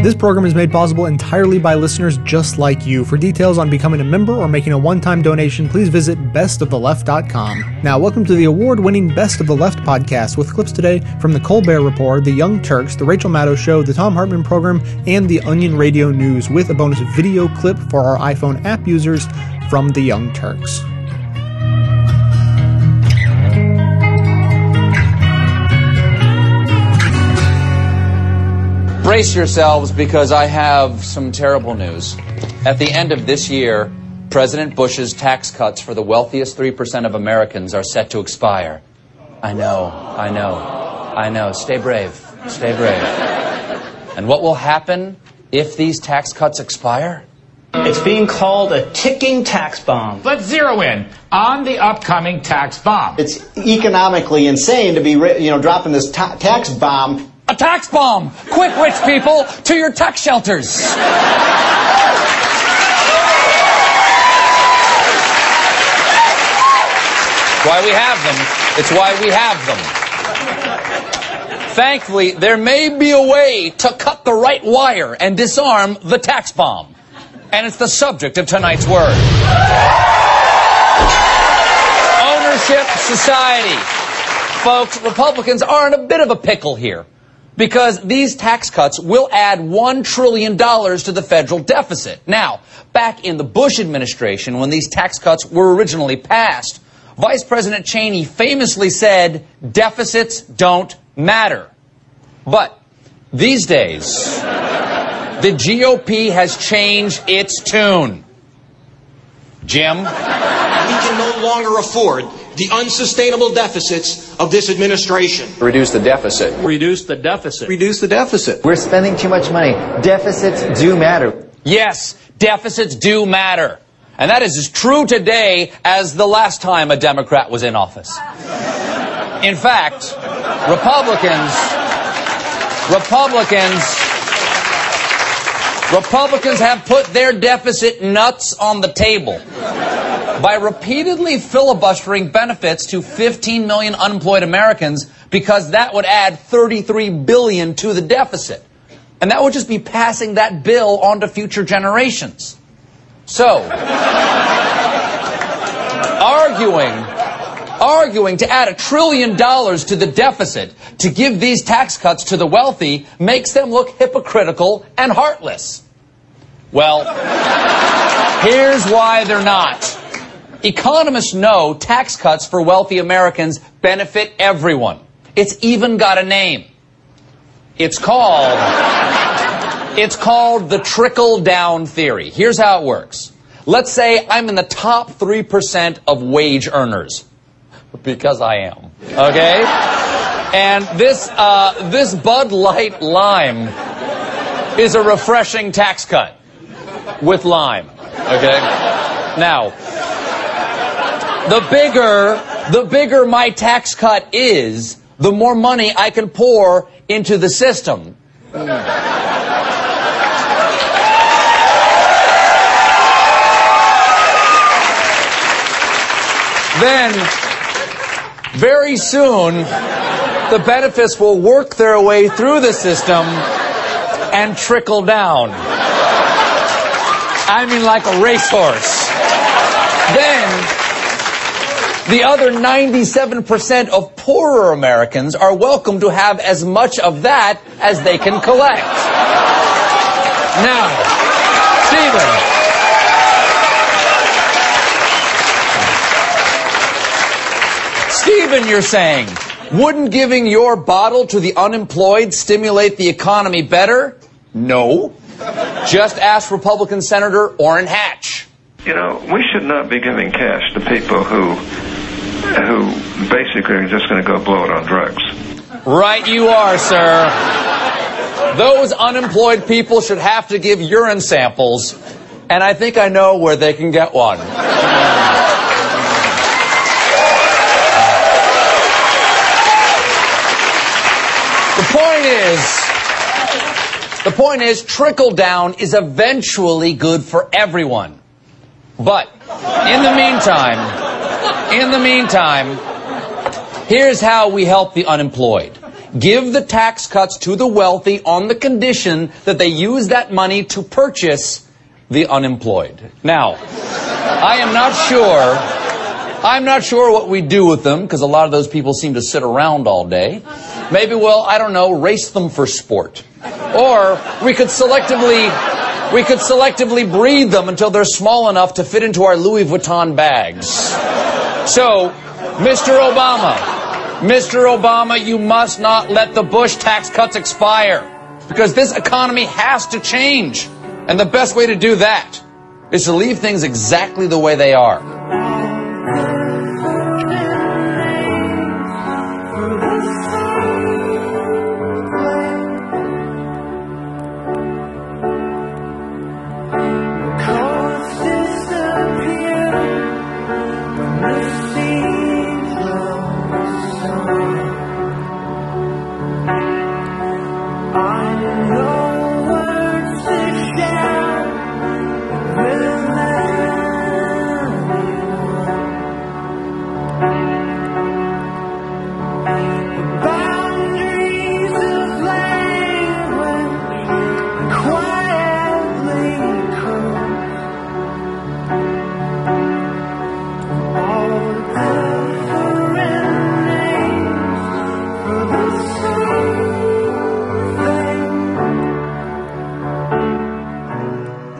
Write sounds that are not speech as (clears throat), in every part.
This program is made possible entirely by listeners just like you. For details on becoming a member or making a one time donation, please visit bestoftheleft.com. Now, welcome to the award winning Best of the Left podcast with clips today from The Colbert Report, The Young Turks, The Rachel Maddow Show, The Thom Hartmann Program, and The Onion Radio News, with a bonus video clip for our iPhone app users from The Young Turks. Brace yourselves because I have some terrible news. At the end of this year, President Bush's tax cuts for the wealthiest 3% of Americans are set to expire. I know, I know, I know. Stay brave, stay brave. And what will happen if these tax cuts expire? It's being called a ticking tax bomb. Let's zero in on the upcoming tax bomb. It's economically insane to be, you know, dropping this ta- tax bomb a tax bomb! Quick, rich people, to your tax shelters! why we have them. It's why we have them. Thankfully, there may be a way to cut the right wire and disarm the tax bomb. And it's the subject of tonight's word. Ownership society. Folks, Republicans are in a bit of a pickle here because these tax cuts will add $1 trillion to the federal deficit. Now, back in the Bush administration, when these tax cuts were originally passed, Vice President Cheney famously said, deficits don't matter. But these days, the GOP has changed its tune. Jim? We can no longer afford the unsustainable deficits of this administration. Reduce the deficit. Reduce the deficit. Reduce the deficit. We're spending too much money. Deficits do matter. Yes, deficits do matter. And that is as true today as the last time a Democrat was in office. In fact, Republicans, Republicans, Republicans have put their deficit nuts on the table by repeatedly filibustering benefits to 15 million unemployed Americans because that would add 33 billion to the deficit. And that would just be passing that bill on to future generations. So, arguing, arguing to add a trillion dollars to the deficit to give these tax cuts to the wealthy makes them look hypocritical and heartless. Well, here's why they're not. Economists know tax cuts for wealthy Americans benefit everyone. It's even got a name. It's called, it's called the trickle down theory. Here's how it works. Let's say I'm in the top 3% of wage earners. Because I am. Okay? And this, uh, this Bud Light Lime is a refreshing tax cut with lime. Okay? Now, the bigger, the bigger my tax cut is, the more money I can pour into the system. then, very soon, the benefits will work their way through the system and trickle down. I mean, like a racehorse. Then, the other 97% of poorer Americans are welcome to have as much of that as they can collect. Now, Stephen. Stephen, you're saying, wouldn't giving your bottle to the unemployed stimulate the economy better? No. Just ask Republican Senator Orrin Hatch. You know, we should not be giving cash to people who who basically are just going to go blow it on drugs. Right, you are, sir. Those unemployed people should have to give urine samples, and I think I know where they can get one. The point is, the point is, trickle down is eventually good for everyone. But in the meantime, in the meantime, here's how we help the unemployed. give the tax cuts to the wealthy on the condition that they use that money to purchase the unemployed. Now, I am not sure. I'm not sure what we do with them because a lot of those people seem to sit around all day. Maybe we'll, I don't know, race them for sport. Or we could selectively we could selectively breed them until they're small enough to fit into our Louis Vuitton bags. So, Mr. Obama, Mr. Obama, you must not let the Bush tax cuts expire because this economy has to change. And the best way to do that is to leave things exactly the way they are.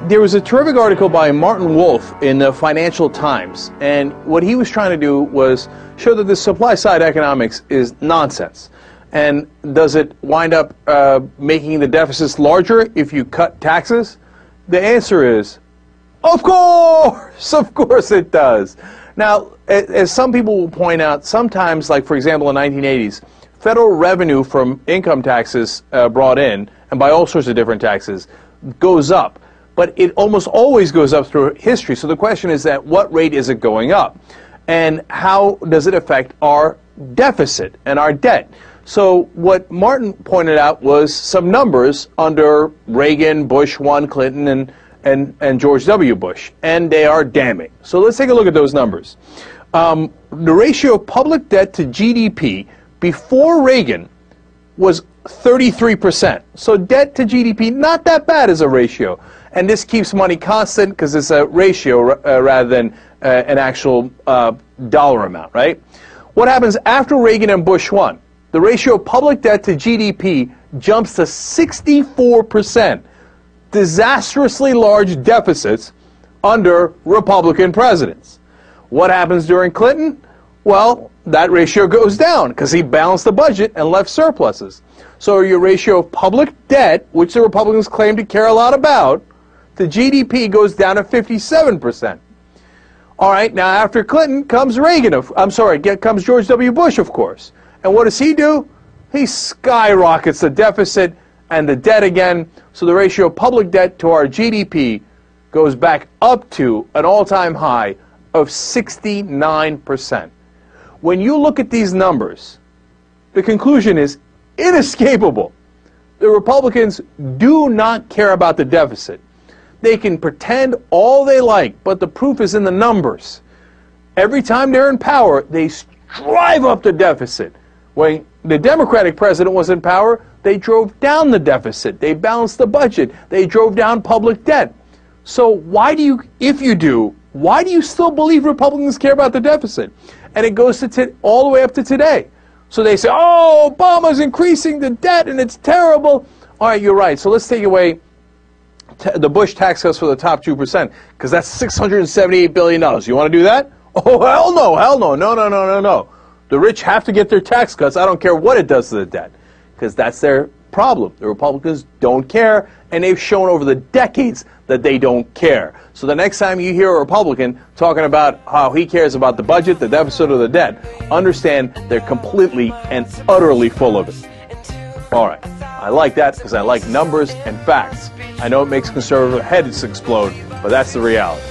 There was a terrific article by Martin Wolf in the Financial Times, and what he was trying to do was show that the supply side economics is nonsense. And does it wind up uh, making the deficits larger if you cut taxes? The answer is, of course, (laughs) of course it does. Now, as some people will point out, sometimes, like for example in the 1980s, federal revenue from income taxes uh, brought in, and by all sorts of different taxes, goes up but it almost always goes up through history. So the question is that what rate is it going up? And how does it affect our deficit and our debt? So what Martin pointed out was some numbers under Reagan, Bush 1, Clinton, and, and, and George W. Bush, and they are damning. So let's take a look at those numbers. Um, the ratio of public debt to GDP before Reagan was 33%. So debt to GDP, not that bad as a ratio. And this keeps money constant because it's a ratio uh, rather than uh, an actual uh, dollar amount, right? What happens after Reagan and Bush one? The ratio of public debt to GDP jumps to 64%. Disastrously large deficits under Republican presidents. What happens during Clinton? Well, that ratio goes down because he balanced the budget and left surpluses. So your ratio of public debt, which the Republicans claim to care a lot about, the GDP goes down to 57%. All right, now after Clinton comes Reagan. Of, I'm sorry, comes George W. Bush, of course. And what does he do? He skyrockets the deficit and the debt again. So the ratio of public debt to our GDP goes back up to an all-time high of 69%. When you look at these numbers, the conclusion is inescapable. The Republicans do not care about the deficit. They can pretend all they like, but the proof is in the numbers. Every time they're in power, they drive up the deficit. When the Democratic president was in power, they drove down the deficit. They balanced the budget. They drove down public debt. So why do you, if you do, why do you still believe Republicans care about the deficit? And it goes to all the way up to today. So they say, oh, Obama's increasing the debt and it's terrible. All right, you're right. So let's take away the Bush tax cuts for the top 2%, because that's $678 billion. You want to do that? (laughs) Oh, hell no, hell no, no, no, no, no, no. The rich have to get their tax cuts. I don't care what it does to the debt, because that's their problem. The Republicans don't care, and they've shown over the decades that they don't care. So the next time you hear a Republican talking about how he cares about the budget, the deficit, or the debt, understand they're completely and utterly full of it. All right. I like that because I like numbers and facts. I know it makes conservative heads explode, but that's the reality.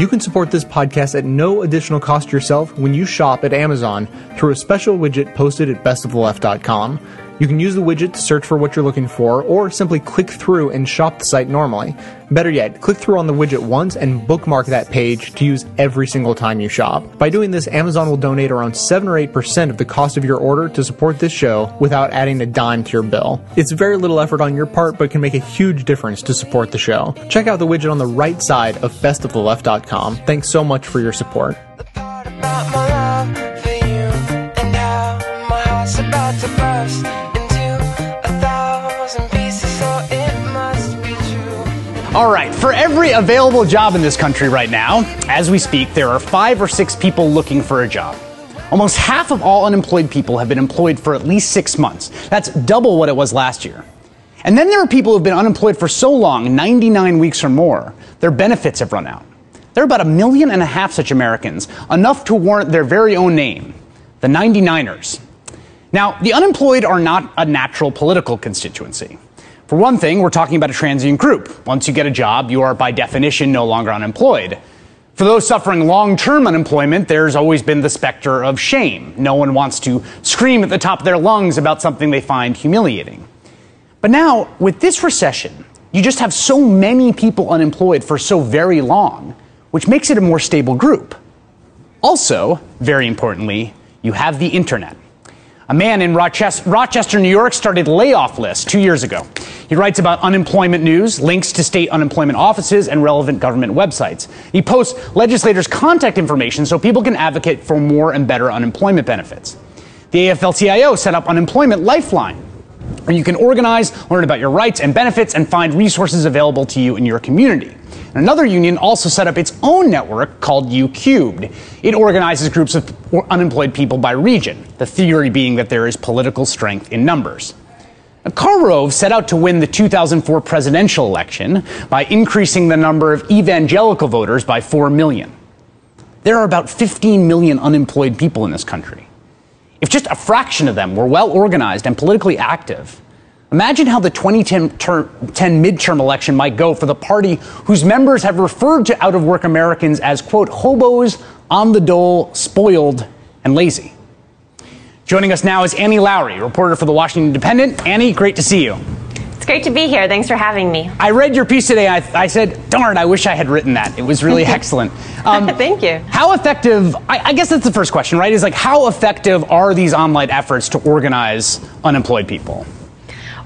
You can support this podcast at no additional cost yourself when you shop at Amazon through a special widget posted at bestoftheleft.com. You can use the widget to search for what you're looking for, or simply click through and shop the site normally. Better yet, click through on the widget once and bookmark that page to use every single time you shop. By doing this, Amazon will donate around 7 or 8% of the cost of your order to support this show without adding a dime to your bill. It's very little effort on your part, but can make a huge difference to support the show. Check out the widget on the right side of bestoftheleft.com. Thanks so much for your support. All right, for every available job in this country right now, as we speak, there are five or six people looking for a job. Almost half of all unemployed people have been employed for at least six months. That's double what it was last year. And then there are people who've been unemployed for so long, 99 weeks or more, their benefits have run out. There are about a million and a half such Americans, enough to warrant their very own name, the 99ers. Now, the unemployed are not a natural political constituency. For one thing, we're talking about a transient group. Once you get a job, you are by definition no longer unemployed. For those suffering long term unemployment, there's always been the specter of shame. No one wants to scream at the top of their lungs about something they find humiliating. But now, with this recession, you just have so many people unemployed for so very long, which makes it a more stable group. Also, very importantly, you have the internet. A man in Rochester, New York started layoff lists two years ago. He writes about unemployment news, links to state unemployment offices, and relevant government websites. He posts legislators' contact information so people can advocate for more and better unemployment benefits. The AFL CIO set up Unemployment Lifeline, where you can organize, learn about your rights and benefits, and find resources available to you in your community. Another union also set up its own network called U Cubed. It organizes groups of unemployed people by region, the theory being that there is political strength in numbers. Karl set out to win the 2004 presidential election by increasing the number of evangelical voters by 4 million. There are about 15 million unemployed people in this country. If just a fraction of them were well organized and politically active, Imagine how the 2010 ter- midterm election might go for the party whose members have referred to out of work Americans as, quote, hobos, on the dole, spoiled, and lazy. Joining us now is Annie Lowrey, reporter for the Washington Independent. Annie, great to see you. It's great to be here. Thanks for having me. I read your piece today. I, I said, darn, I wish I had written that. It was really (laughs) excellent. Um, (laughs) Thank you. How effective, I, I guess that's the first question, right? Is like, how effective are these online efforts to organize unemployed people?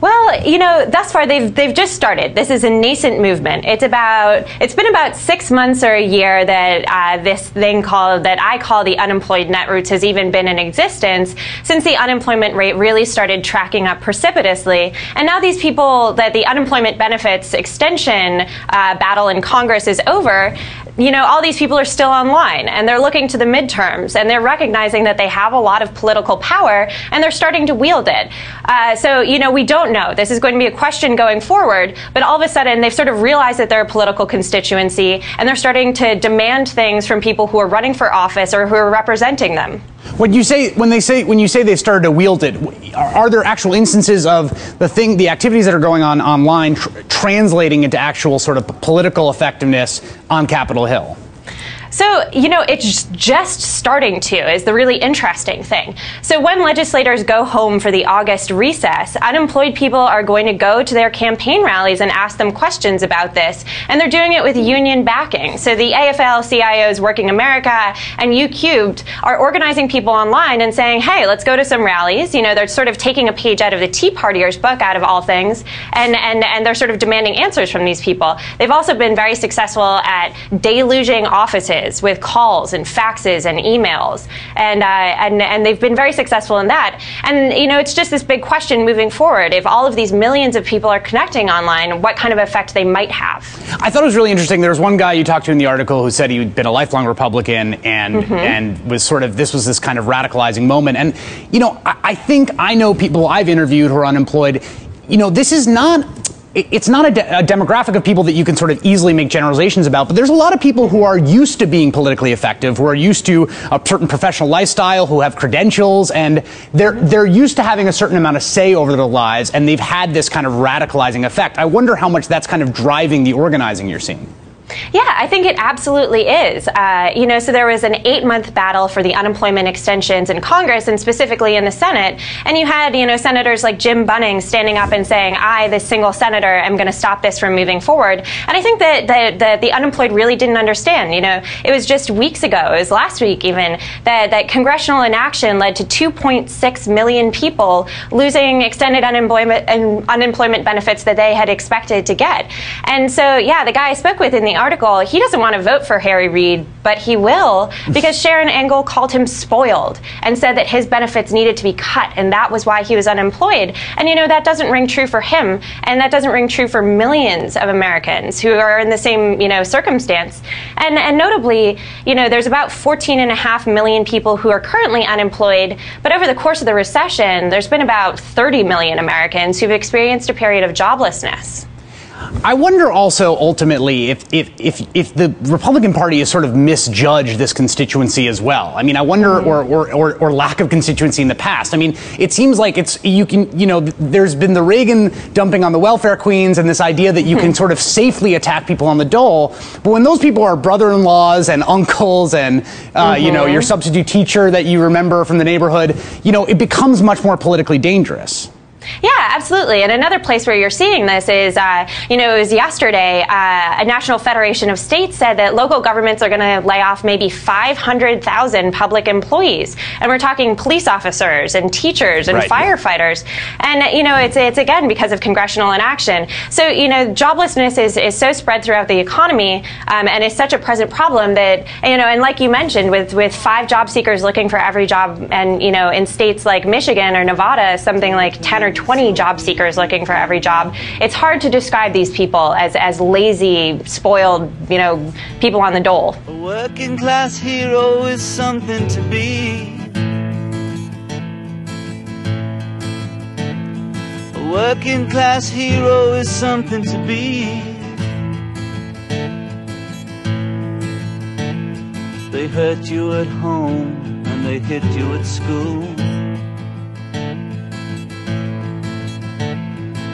Well, you know, thus far they've they've just started. This is a nascent movement. It's about it's been about six months or a year that uh, this thing called that I call the unemployed netroots has even been in existence since the unemployment rate really started tracking up precipitously. And now these people that the unemployment benefits extension uh, battle in Congress is over you know, all these people are still online and they're looking to the midterms and they're recognizing that they have a lot of political power and they're starting to wield it. Uh, so, you know, we don't know. This is going to be a question going forward, but all of a sudden they've sort of realized that they're a political constituency and they're starting to demand things from people who are running for office or who are representing them. When you say when they say when you say they've started to wield it, are, are there actual instances of the thing, the activities that are going on online, tr- translating into actual sort of political effectiveness on Capitol Hill? So, you know, it's just starting to is the really interesting thing. So, when legislators go home for the August recess, unemployed people are going to go to their campaign rallies and ask them questions about this. And they're doing it with union backing. So, the AFL CIOs Working America and U Cubed are organizing people online and saying, hey, let's go to some rallies. You know, they're sort of taking a page out of the Tea Partiers book, out of all things, and, and, and they're sort of demanding answers from these people. They've also been very successful at deluging offices with calls and faxes and emails, and uh, and and they've been very successful in that. And you know, it's just this big question moving forward: if all of these millions of people are connecting online, what kind of effect they might have. I thought it was really interesting. There was one guy you talked to in the article who said he'd been a lifelong Republican and mm-hmm. and was sort of this was this kind of radicalizing moment. And you know, I, I think I know people I've interviewed who are unemployed. You know, this is not it's not a, de- a, demographic of people that you can sort of easily make generalizations about, but there's a lot of people who are used to being politically effective, who are used to a certain professional lifestyle, who have credentials, and they're they're used to having a certain amount of say over their lives, and they've had this kind of radicalizing effect. I wonder how much that's kind of driving the organizing you're seeing. Yeah, I think it absolutely is. Uh, you know, so there was an eight month battle for the unemployment extensions in Congress and specifically in the Senate. And you had, you know, senators like Jim Bunning standing up and saying, I, this single senator, am going to stop this from moving forward. And I think that, that the unemployed really didn't understand. You know, it was just weeks ago, it was last week even, that, that congressional inaction led to 2.6 million people losing extended unemployment and unemployment benefits that they had expected to get. And so, yeah, the guy I spoke with in the article, he doesn't want to vote for Harry Reid, but he will because Sharron Angle called him spoiled and said that his benefits needed to be cut, and that was why he was unemployed. And you know, that doesn't ring true for him, and that doesn't ring true for millions of Americans who are in the same, you know, circumstance. And, and notably, you know, there's about 14 and a half million people who are currently unemployed, but over the course of the recession, there's been about 30 million Americans who've experienced a period of joblessness. I wonder also ultimately if, if, if, if the Republican Party has sort of misjudged this constituency as well. I mean, I wonder, mm-hmm. or, or, or, or, lack of constituency in the past. I mean, it seems like it's, you can, you know, there's been the Reagan dumping on the welfare queens and this idea that you can hmm. sort of safely attack people on the dole. But when those people are brother in laws and uncles and, uh, mm-hmm. you know, your mm-hmm. substitute teacher that you remember from the neighborhood, you know, it becomes much more politically dangerous. Yeah, absolutely. And another place where you're seeing this is, uh, you know, it was yesterday, uh, a National Federation of States said that local governments are going to lay off maybe 500,000 public employees. And we're talking police officers and teachers and right. firefighters. And, you know, it's, it's again because of congressional inaction. So, you know, joblessness is, is so spread throughout the economy um, and is such a present problem that, you know, and like you mentioned, with, with five job seekers looking for every job, and, you know, in states like Michigan or Nevada, something like 10 or 20 job seekers looking for every job. It's hard to describe these people as, as lazy, spoiled, you know, people on the dole. A working class hero is something to be. A working class hero is something to be. They hurt you at home and they hit you at school.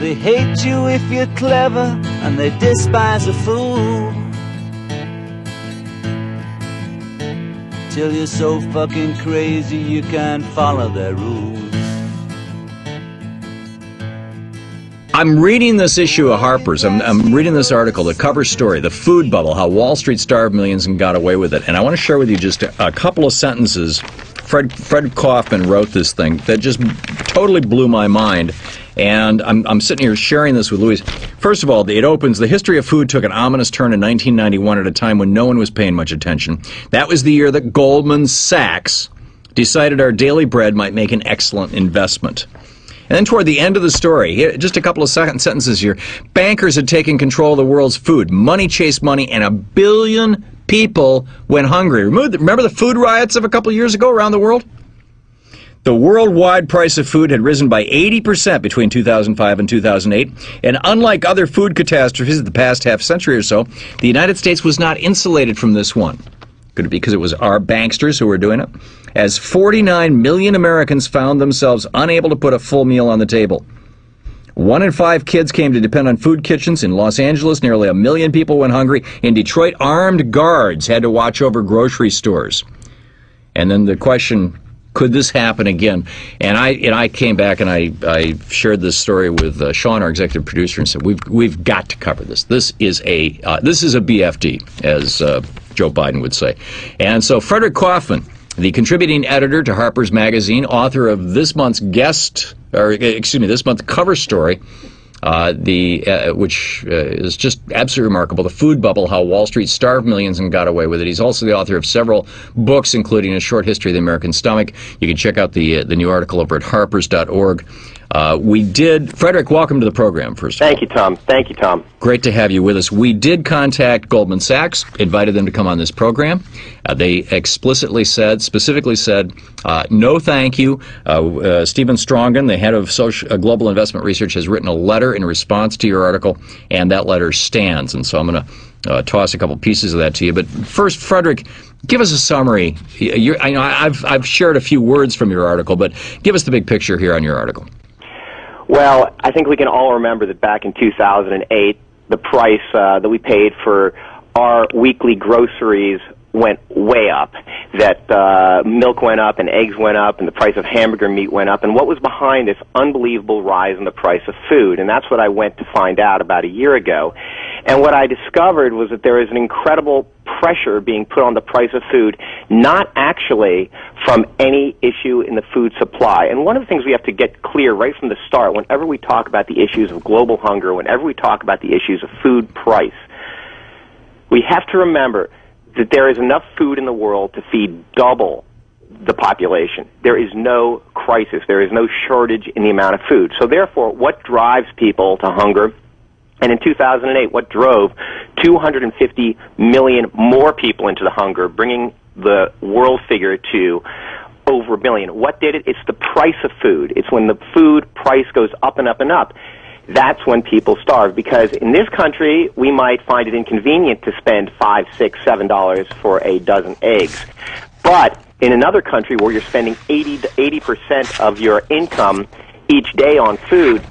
They hate you if you're clever, and they despise a fool. Till you're so fucking crazy you can't follow their rules. I'm reading this issue of Harper's. I'm, I'm, reading this article, the cover story, the food bubble, how Wall Street starved millions and got away with it. And I want to share with you just a, a couple of sentences. Fred, Fred Kaufman wrote this thing that just totally blew my mind. And I'm, I'm sitting here sharing this with Louise. First of all, it opens the history of food took an ominous turn in 1991 at a time when no one was paying much attention. That was the year that Goldman Sachs decided our daily bread might make an excellent investment. And then toward the end of the story, just a couple of second sentences here, bankers had taken control of the world's food. Money chased money, and a billion people went hungry. Remember the food riots of a couple of years ago around the world? The worldwide price of food had risen by 80% between 2005 and 2008. And unlike other food catastrophes of the past half century or so, the United States was not insulated from this one. Could it be because it was our banksters who were doing it? As 49 million Americans found themselves unable to put a full meal on the table. One in five kids came to depend on food kitchens. In Los Angeles, nearly a million people went hungry. In Detroit, armed guards had to watch over grocery stores. And then the question could this happen again? And I and I came back and I, I shared this story with uh, Sean, our executive producer, and said we've we've got to cover this. This is a uh, this is a BFD, as uh, Joe Biden would say. And so Frederick Kaufman, the contributing editor to Harper's Magazine, author of this month's guest or excuse me, this month's cover story uh, the uh, which uh, is just absolutely remarkable. The food bubble: How Wall Street starved millions and got away with it. He's also the author of several books, including a short history of the American stomach. You can check out the uh, the new article over at Harper's.org. Uh, we did, Frederick, welcome to the program, first Thank you, Tom. Thank you, Tom. Great to have you with us. We did contact Goldman Sachs, invited them to come on this program. Uh, they explicitly said, specifically said, uh, no thank you. Uh, uh, Steven Strongin, the head of social, uh, global investment research, has written a letter in response to your article, and that letter stands. And so I'm going to toss a couple pieces of that to you. But first, Frederick, give us a summary. You're, I know I've, I've shared a few words from your article, but give us the big picture here on your article. Well, I think we can all remember that back in 2008, the price uh, that we paid for our weekly groceries went way up, that uh, milk went up and eggs went up and the price of hamburger meat went up, and what was behind this unbelievable rise in the price of food. And that's what I went to find out about a year ago. And what I discovered was that there is an incredible pressure being put on the price of food, not actually from any issue in the food supply. And one of the things we have to get clear right from the start, whenever we talk about the issues of global hunger, whenever we talk about the issues of food price, we have to remember that there is enough food in the world to feed double the population. There is no crisis. There is no shortage in the amount of food. So therefore, what drives people to hunger? And in 2008, what drove 250 million more people into the hunger, bringing the world figure to over a billion. What did it? It's the price of food. It's when the food price goes up and up and up that's when people starve because in this country we might find it inconvenient to spend five, six, seven dollars for a dozen eggs. But in another country where you're spending 80 to 80 percent of your income each day on food,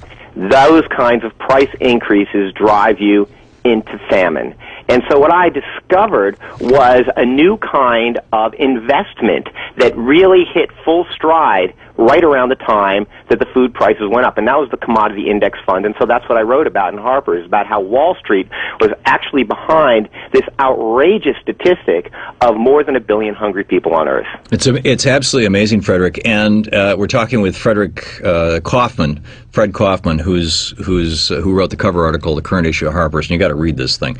those kinds of price increases drive you into famine. And so what I discovered was a new kind of investment that really hit full stride right around the time that the food prices went up. And that was the commodity index fund. And so that's what I wrote about in Harper's, about how Wall Street was actually behind this outrageous statistic of more than a billion hungry people on Earth. It's, a, it's absolutely amazing, Frederick. And uh, we're talking with Frederick uh, Kaufman, Fred Kaufman, who's, who's, uh, who wrote the cover article, the current issue of Harper's. And you got to read this thing.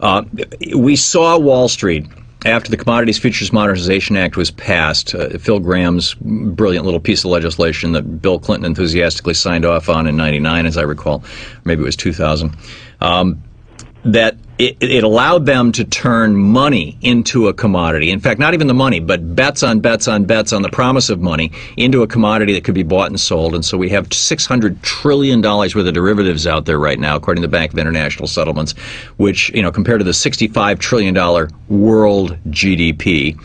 Uh, we saw Wall Street after the Commodities Futures Modernization Act was passed, uh, Phil Gramm's brilliant little piece of legislation that Bill Clinton enthusiastically signed off on in 99, as I recall, maybe it was 2000, um, that it, it, allowed them to turn money into a commodity. In fact, not even the money, but bets on bets on bets on the promise of money into a commodity that could be bought and sold. And so we have $600 trillion worth of derivatives out there right now, according to the Bank of International Settlements, which, you know, compared to the $65 trillion world GDP.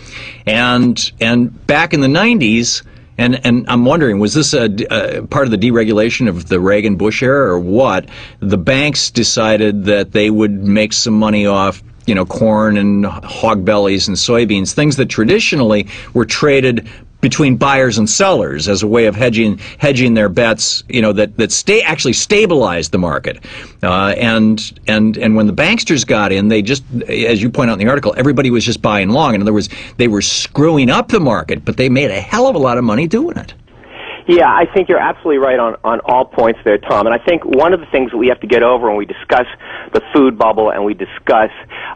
And, and back in the 90s, and and I'm wondering, was this a, a, part of the deregulation of the Reagan Bush era, or what? The banks decided that they would make some money off you know, corn and hog bellies and soybeans, things that traditionally were traded between buyers and sellers as a way of hedging hedging their bets. You know that that stay actually stabilized the market, uh, and and and when the banksters got in, they just, as you point out in the article, everybody was just buying long. In other words, they were screwing up the market, but they made a hell of a lot of money doing it. Yeah, I think you're absolutely right on, on all points there, Tom. And I think one of the things that we have to get over when we discuss the food bubble and we discuss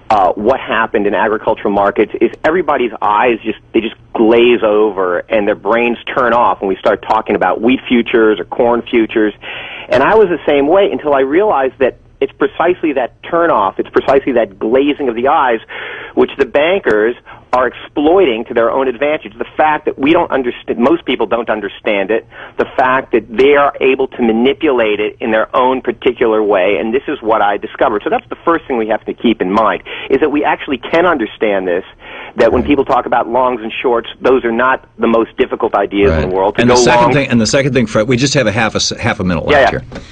uh, what happened in agricultural markets is everybody's eyes just they just glaze over and their brains turn off when we start talking about wheat futures or corn futures. And I was the same way until I realized that it's precisely that turnoff, it's precisely that glazing of the eyes, which the bankers are exploiting to their own advantage. The fact that we don't understand, most people don't understand it, the fact that they are able to manipulate it in their own particular way, and this is what I discovered. So that's the first thing we have to keep in mind, is that we actually can understand this, that when people talk about longs and shorts, those are not the most difficult ideas right. in the world. To and the second long, thing, and the second thing, Fred, we just have a half a half a minute left yeah, yeah. here.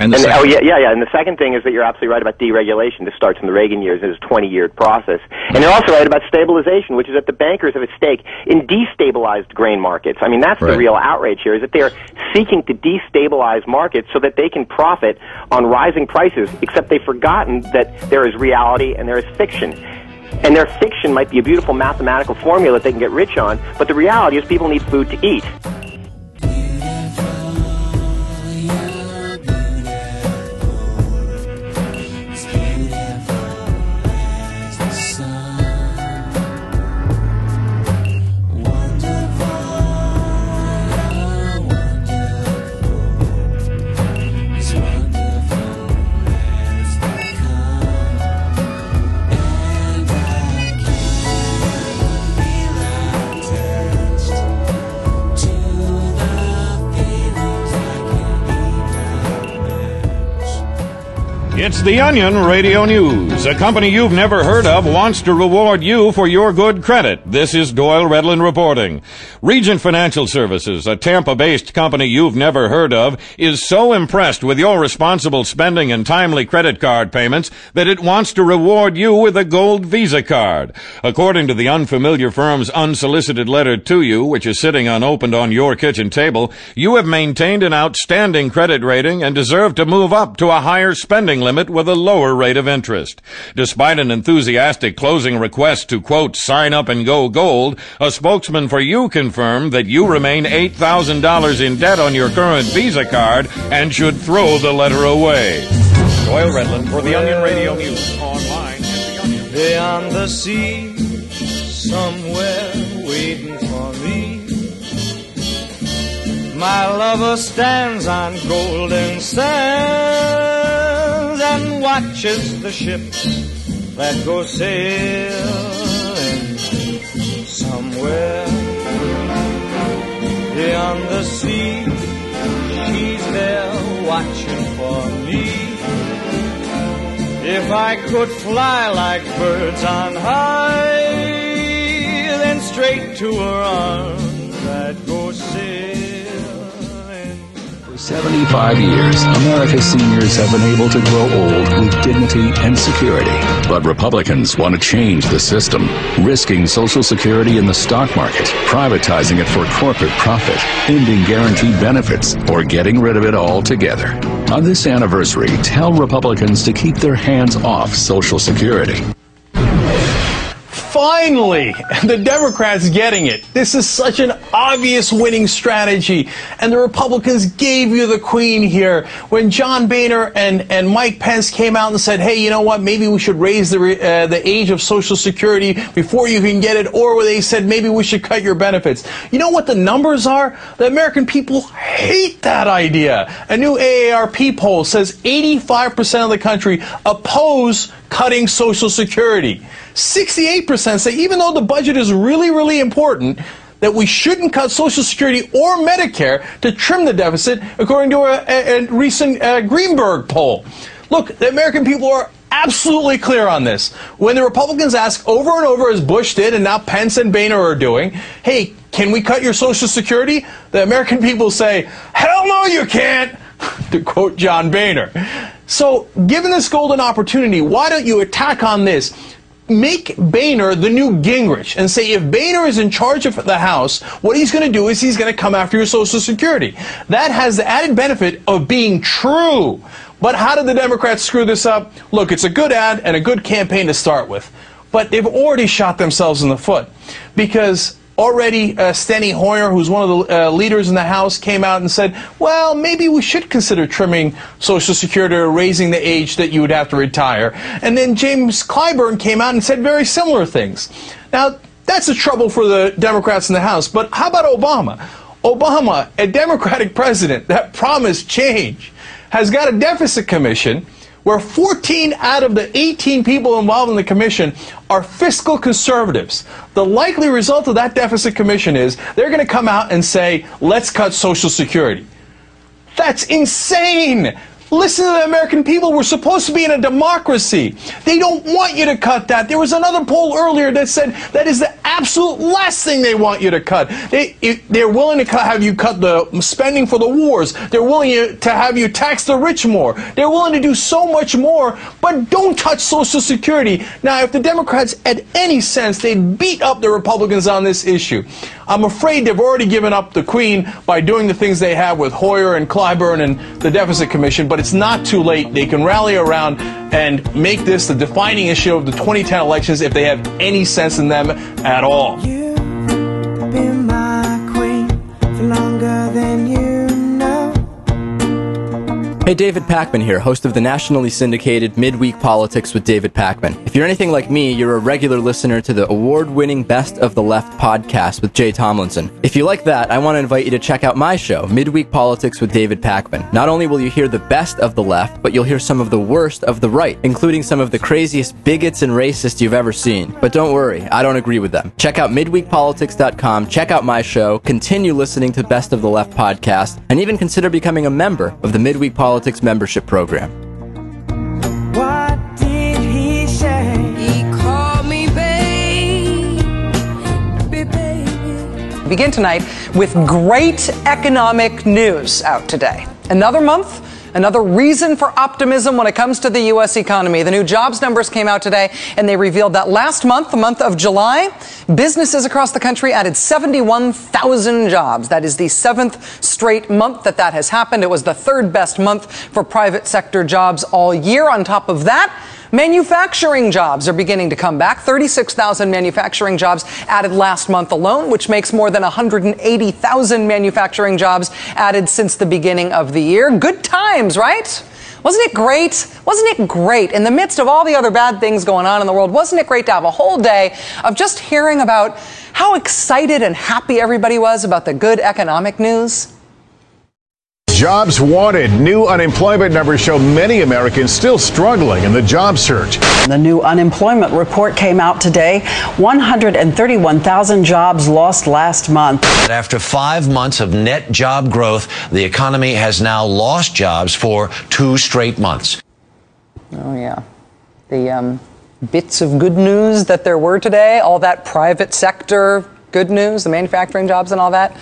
And, and oh yeah, yeah, yeah. And the second thing is that you're absolutely right about deregulation. This starts in the Reagan years. It's a 20-year process. And you're also right about stabilization, which is that the bankers have a stake in destabilized grain markets. I mean, that's right. the real outrage here: is that they're seeking to destabilize markets so that they can profit on rising prices. Except they've forgotten that there is reality and there is fiction. And their fiction might be a beautiful mathematical formula that they can get rich on, but the reality is people need food to eat. It's the Onion Radio News. A company you've never heard of wants to reward you for your good credit. This is Doyle Redland reporting. Regent Financial Services, a Tampa-based company you've never heard of, is so impressed with your responsible spending and timely credit card payments that it wants to reward you with a gold Visa card. According to the unfamiliar firm's unsolicited letter to you, which is sitting unopened on your kitchen table, you have maintained an outstanding credit rating and deserve to move up to a higher spending limit with a lower rate of interest. Despite an enthusiastic closing request to quote, sign up and go gold, a spokesman for you confirmed that you remain $8,000 in debt on your current Visa card and should throw the letter away. Doyle Redland for the Onion Radio News online at. Beyond the sea, somewhere waiting for me. My lover stands on golden sands and watches the ships that go sailing somewhere beyond the sea. She's there watching for me. If I could fly like birds on high, then straight to her arms I'd go sailing. For 75 years, America's seniors have been able to grow old with dignity and security. But Republicans want to change the system, risking Social Security in the stock market, privatizing it for corporate profit, ending guaranteed benefits, or getting rid of it altogether. On this anniversary, tell Republicans to keep their hands off Social Security. Finally, (laughs) the Democrats getting it. This is such an obvious winning strategy. And the Republicans gave you the queen here. When John Boehner and, and Mike Pence came out and said, hey, you know what, maybe we should raise the, uh, the age of Social Security before you can get it, or they said maybe we should cut your benefits. You know what the numbers are? The American people hate that idea. A new AARP poll says 85% of the country oppose cutting Social Security. 68% say even though the budget is really, really important, that we shouldn't cut Social Security or Medicare to trim the deficit, according to a, a, a recent uh, Greenberg poll. Look, the American people are absolutely clear on this. When the Republicans ask over and over, as Bush did, and now Pence and Boehner are doing, hey, can we cut your Social Security? The American people say, hell no, you can't, (laughs) to quote John Boehner. So, given this golden opportunity, why don't you attack on this? make Boehner the new Gingrich and say if Boehner is in charge of the House, what he's going to do is he's going to come after your Social Security. That has the added benefit of being true. But how did the Democrats screw this up? Look, it's a good ad and a good campaign to start with. But they've already shot themselves in the foot because already uh, Steny Hoyer, who's one of the uh, leaders in the House, came out and said, well, maybe we should consider trimming Social Security or raising the age that you would have to retire. And then James Clyburn came out and said very similar things. Now, that's a trouble for the Democrats in the House. But how about Obama? Obama, a Democratic president that promised change, has got a deficit commission where 14 out of the 18 people involved in the commission are fiscal conservatives. The likely result of that deficit commission is they're going to come out and say, let's cut Social Security. That's insane. Listen to the American people. We're supposed to be in a democracy. They don't want you to cut that. There was another poll earlier that said that is the absolute last thing they want you to cut. They, they're willing to cut, have you cut the spending for the wars. They're willing to have you tax the rich more. They're willing to do so much more, but don't touch Social Security. Now, if the Democrats had any sense, they'd beat up the Republicans on this issue. I'm afraid they've already given up the Queen by doing the things they have with Hoyer and Clyburn and the Deficit Commission, but it's not too late. They can rally around and make this the defining issue of the 2010 elections if they have any sense in them at all. Hey, David Pakman here, host of the nationally syndicated Midweek Politics with David Pakman. If you're anything like me, you're a regular listener to the award winning Best of the Left podcast with Jay Tomlinson. If you like that, I want to invite you to check out my show, Midweek Politics with David Pakman. Not only will you hear the best of the left, but you'll hear some of the worst of the right, including some of the craziest bigots and racists you've ever seen. But don't worry, I don't agree with them. Check out midweekpolitics.com, check out my show, continue listening to Best of the Left podcast, and even consider becoming a member of the Midweek Politics Politics membership program. begin tonight with great economic news out today. Another month Another reason for optimism when it comes to the U.S. economy. The new jobs numbers came out today, and they revealed that last month, the month of July, businesses across the country added 71,000 jobs. That is the seventh straight month that that has happened. It was the third best month for private sector jobs all year. On top of that, Manufacturing jobs are beginning to come back. 36,000 manufacturing jobs added last month alone, which makes more than 180,000 manufacturing jobs added since the beginning of the year. Good times, right? Wasn't it great? Wasn't it great in the midst of all the other bad things going on in the world? Wasn't it great to have a whole day of just hearing about how excited and happy everybody was about the good economic news? Jobs wanted. New unemployment numbers show many Americans still struggling in the job search. The new unemployment report came out today. 131,000 jobs lost last month. After five months of net job growth, the economy has now lost jobs for two straight months. Oh, yeah. The um, bits of good news that there were today, all that private sector good news, the manufacturing jobs and all that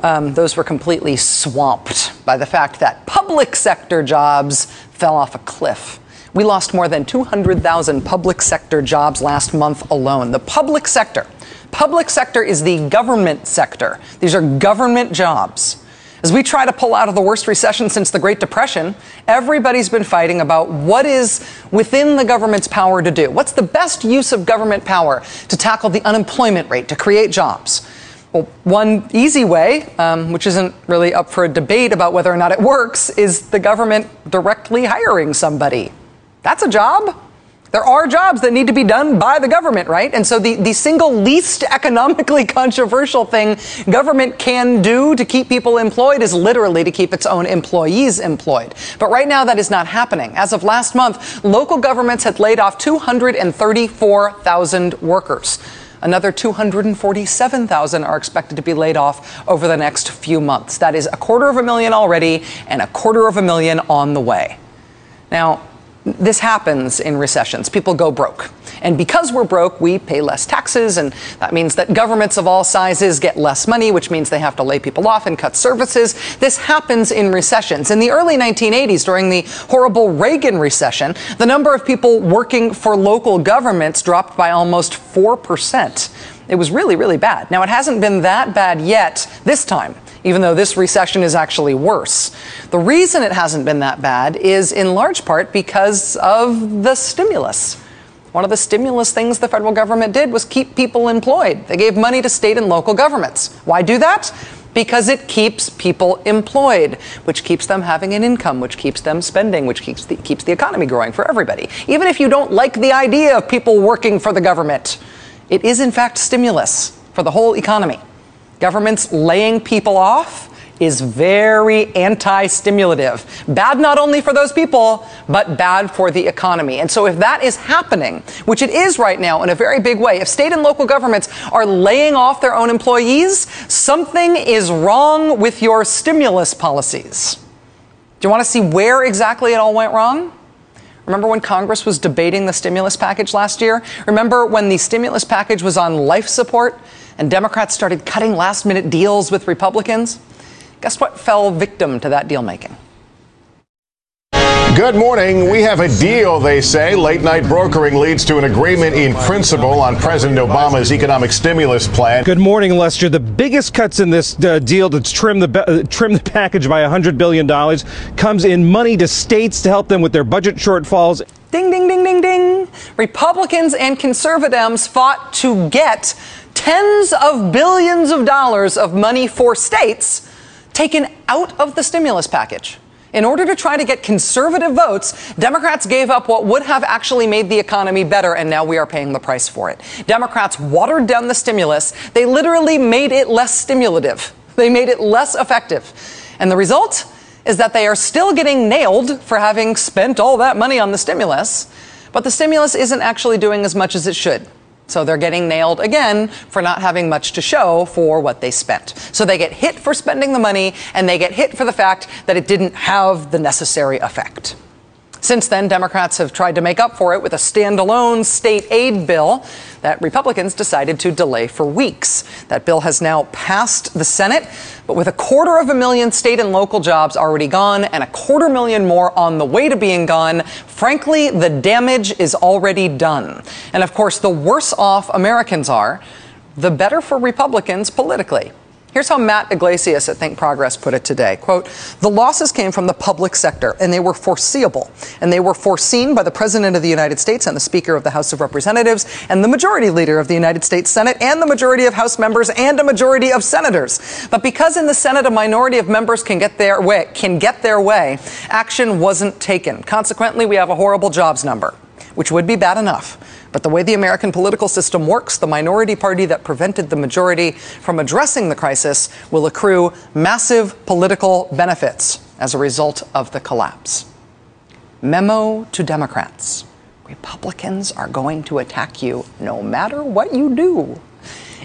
um, those were completely swamped by the fact that public sector jobs fell off a cliff. We lost more than 200,000 public sector jobs last month alone. The public sector. Public sector is the government sector. These are government jobs. As we try to pull out of the worst recession since the Great Depression, everybody's been fighting about what is within the government's power to do. What's the best use of government power to tackle the unemployment rate, to create jobs? Well, one easy way, um, which isn't really up for a debate about whether or not it works, is the government directly hiring somebody. That's a job. There are jobs that need to be done by the government, right? And so the, the single least (laughs) economically controversial thing government can do to keep people employed is literally to keep its own employees employed. But right now that is not happening. As of last month, local governments had laid off 234,000 workers. Another 247,000 are expected to be laid off over the next few months. That is a quarter of a million already and a quarter of a million on the way. Now, this happens in recessions. People go broke. And because we're broke, we pay less taxes, and that means that governments of all sizes get less money, which means they have to lay people off and cut services. This happens in recessions. In the early 1980s, during the horrible Reagan recession, the number of people working for local governments dropped by almost 4%. It was really, really bad. Now, it hasn't been that bad yet this time even though this recession is actually worse. The reason it hasn't been that bad is in large part because of the stimulus. One of the stimulus things the federal government did was keep people employed. They gave money to state and local governments. Why do that? Because it keeps people employed, which keeps them having an income, which keeps them spending, which keeps the, keeps the economy growing for everybody. Even if you don't like the idea of people working for the government, it is in fact stimulus for the whole economy. Governments laying people off is very anti stimulative. Bad not only for those people, but bad for the economy. And so if that is happening, which it is right now in a very big way, if state and local governments are laying off their own employees, something is wrong with your stimulus policies. Do you want to see where exactly it all went wrong? Remember when Congress was debating the stimulus package last year? Remember when the stimulus package was on life support and Democrats started cutting last minute deals with Republicans? Guess what fell victim to that deal making? Good morning. We have a deal, they say. Late night brokering leads to an agreement in principle on President Obama's economic stimulus plan. Good morning, Lester. The biggest cuts in this uh, deal to trim the uh, trim the package by $100 billion comes in money to states to help them with their budget shortfalls. Ding, ding, ding, ding, ding. Republicans and conservatives fought to get tens of billions of dollars of money for states taken out of the stimulus package. In order to try to get conservative votes, Democrats gave up what would have actually made the economy better, and now we are paying the price for it. Democrats watered down the stimulus. They literally made it less stimulative. They made it less effective. And the result is that they are still getting nailed for having spent all that money on the stimulus, but the stimulus isn't actually doing as much as it should. So they're getting nailed again for not having much to show for what they spent. So they get hit for spending the money and they get hit for the fact that it didn't have the necessary effect. Since then, Democrats have tried to make up for it with a standalone state aid bill that Republicans decided to delay for weeks. That bill has now passed the Senate, but with a quarter of a million state and local jobs already gone and a quarter million more on the way to being gone, frankly, the damage is already done. And of course, the worse off Americans are, the better for Republicans politically. Here's how Matt Yglesias at Think Progress put it today. Quote, the losses came from the public sector and they were foreseeable and they were foreseen by the President of the United States and the Speaker of the House of Representatives and the Majority Leader of the United States Senate and the majority of House members and a majority of senators. But because in the Senate a minority of members can get their way, can get their way, action wasn't taken. Consequently, we have a horrible jobs number, which would be bad enough. But the way the American political system works, the minority party that prevented the majority from addressing the crisis will accrue massive political benefits as a result of the collapse. Memo to Democrats Republicans are going to attack you no matter what you do.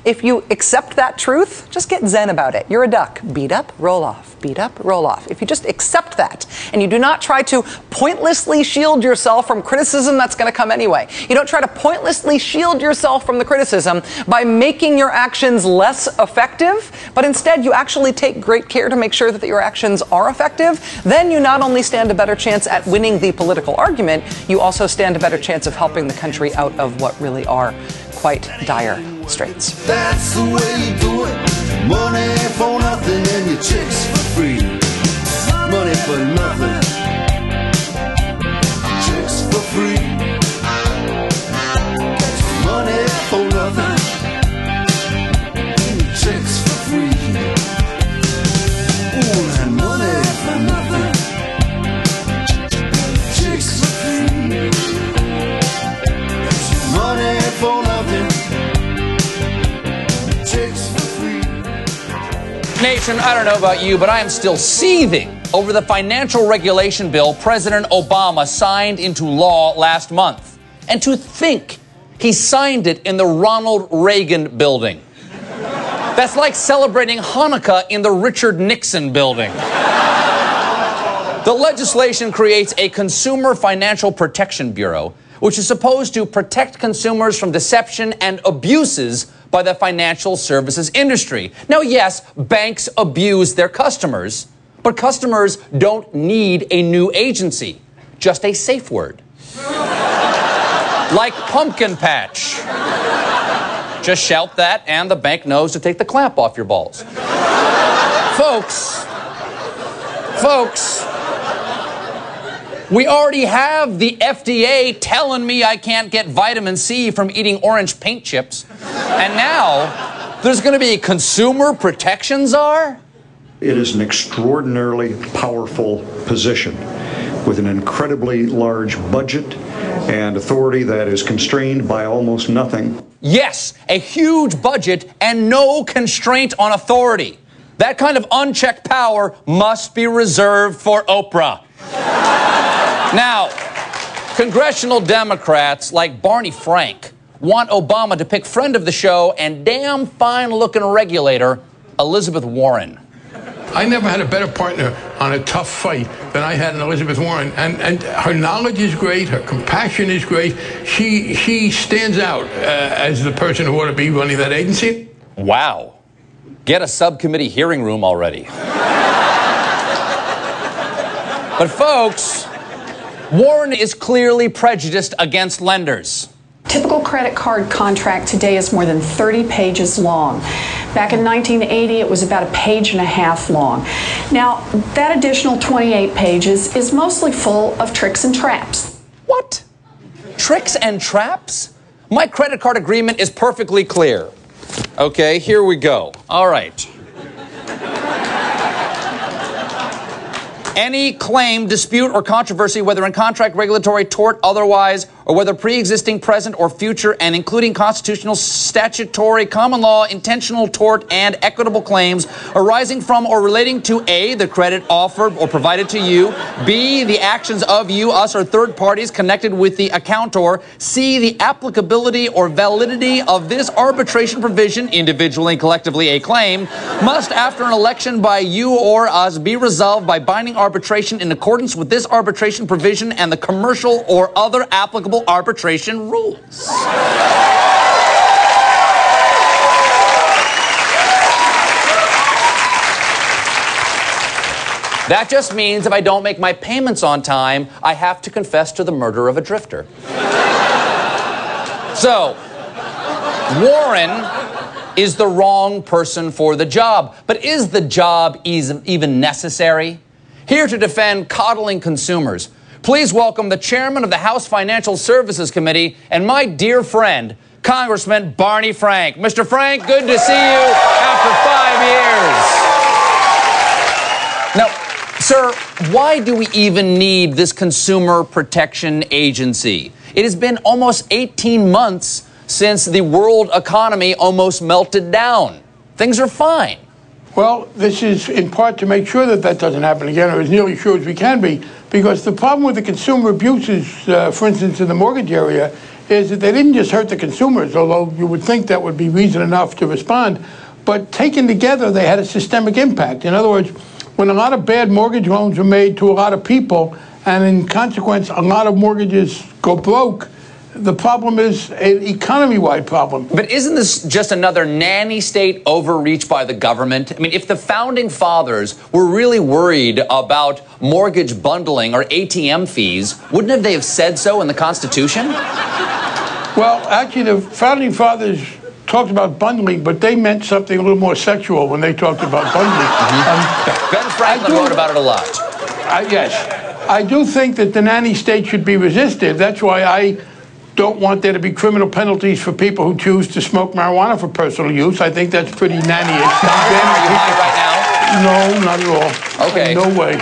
If you accept that truth, just get zen about it. You're a duck. Beat up, roll off. Beat up, roll off. If you just accept that and you do not try to pointlessly shield yourself from criticism that's going to come anyway, you don't try to pointlessly shield yourself from the criticism by making your actions less effective, but instead you actually take great care to make sure that your actions are effective, then you not only stand a better chance at winning the political argument, you also stand a better chance of helping the country out of what really are quite dire straits. Money for nothing and your chicks for free. Money for nothing. Nation, I don't know about you, but I am still seething over the financial regulation bill President Obama signed into law last month. And to think he signed it in the Ronald Reagan building. That's like celebrating Hanukkah in the Richard Nixon building. The legislation creates a Consumer Financial Protection Bureau, which is supposed to protect consumers from deception and abuses by the financial services industry. Now, yes, banks abuse their customers, but customers don't need a new agency, just a safe word. like pumpkin patch. Just shout that, and the bank knows to take the clamp off your balls. folks, folks, we already have the FDA telling me I can't get vitamin C from eating orange paint chips. And now there's going to be a consumer protection czar? It is an extraordinarily powerful position with an incredibly large budget and authority that is constrained by almost nothing. Yes, a huge budget and no constraint on authority. That kind of unchecked power must be reserved for Oprah. Now, congressional Democrats like Barney Frank want Obama to pick friend of the show and damn fine looking regulator Elizabeth Warren. I never had a better partner on a tough fight than I had in Elizabeth Warren. And, and her knowledge is great, her compassion is great. She, she stands out uh, as the person who ought to be running that agency. Wow. Get a subcommittee hearing room already. (laughs) but, folks, Warren is clearly prejudiced against lenders. Typical credit card contract today is more than 30 pages long. Back in 1980, it was about a page and a half long. Now, that additional 28 pages is mostly full of tricks and traps. What? Tricks and traps? My credit card agreement is perfectly clear. Okay, here we go. All right. Any claim, dispute, or controversy, whether in contract, regulatory, tort, otherwise, or whether pre-existing, present, or future, and including constitutional, statutory, common law, intentional tort, and equitable claims arising from or relating to A, the credit offered or provided to you, B, the actions of you, us, or third parties connected with the accountor, C, the applicability or validity of this arbitration provision, individually and collectively a claim, must, after an election by you or us, be resolved by binding arbitration in accordance with this arbitration provision and the commercial or other applicable arbitration rules. That just means if I don't make my payments on time, I have to confess to the murder of a drifter. so, Warren is the wrong person for the job. But is the job even necessary? Here to defend coddling consumers, please welcome the chairman of the House Financial Services Committee and my dear friend, Congressman Barney Frank. Mr. Frank, good to see you after five years. Now, Sir, why do we even need this Consumer Protection Agency? It has been almost 18 months since the world economy almost melted down. Things are fine. Well, this is in part to make sure that that doesn't happen again, or as nearly sure as we can be, because the problem with the consumer abuses, uh, for instance, in the mortgage area, is that they didn't just hurt the consumers, although you would think that would be reason enough to respond, but taken together, they had a systemic impact. In other words, when a lot of bad mortgage loans are made to a lot of people, and in consequence, a lot of mortgages go broke, the problem is an economy-wide problem. But isn't this just another nanny state overreach by the government? I mean, if the founding fathers were really worried about mortgage bundling or ATM fees, wouldn't they have said so in the Constitution? Well, actually, the founding fathers talked about bundling, but they meant something a little more sexual when they talked about bundling. Mm-hmm. Um, ben Franklin wrote about it a lot. I, yes. I do think that the nanny state should be resisted. That's why I don't want there to be criminal penalties for people who choose to smoke marijuana for personal use. I think that's pretty nanny-ish. Are you high right now? No, not at all. Okay. No way.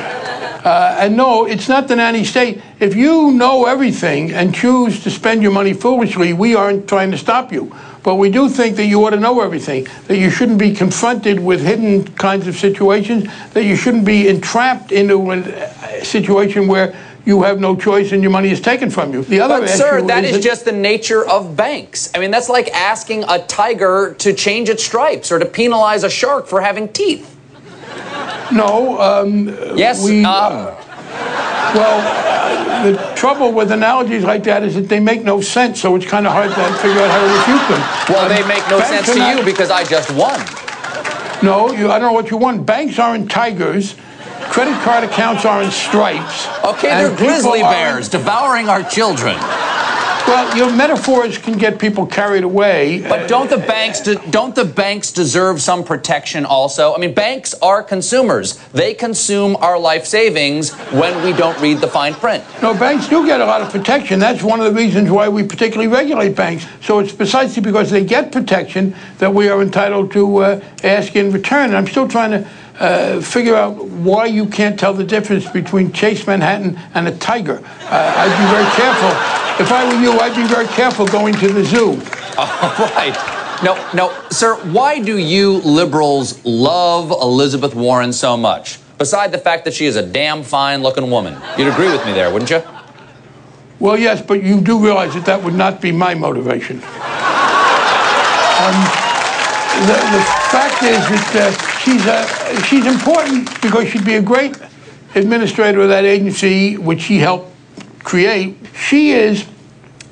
Uh, and no, it's not the nanny state. If you know everything and choose to spend your money foolishly, we aren't trying to stop you. But we do think that you ought to know everything, that you shouldn't be confronted with hidden kinds of situations, that you shouldn't be entrapped into a situation where you have no choice and your money is taken from you. The other but sir, that is, is just the nature of banks. I mean, that's like asking a tiger to change its stripes or to penalize a shark for having teeth. No. Um, yes. We, well, uh, the trouble with analogies like that is that they make no sense, so it's kind of hard to figure out how to refute them. Well, um, they make no sense to not, you because I just won. No, you, I don't know what you want. Banks aren't tigers. Credit card accounts are in stripes. Okay, they're grizzly bears devouring our children. Well, your metaphors can get people carried away. But don't the banks de- don't the banks deserve some protection also? I mean, banks are consumers. They consume our life savings when we don't read the fine print. No, banks do get a lot of protection. That's one of the reasons why we particularly regulate banks. So it's precisely because they get protection that we are entitled to uh, ask in return. And I'm still trying to uh, figure out why you can't tell the difference between Chase Manhattan and a tiger. Uh, I'd be very careful. If I were you, I'd be very careful going to the zoo. (laughs) All right. No, no, sir, why do you liberals love Elizabeth Warren so much? Beside the fact that she is a damn fine looking woman. You'd agree with me there, wouldn't you? Well, yes, but you do realize that that would not be my motivation. (laughs) Um, the, the, fact is that uh, she's, a, she's important because she'd be a great administrator of that agency, which she helped create. She is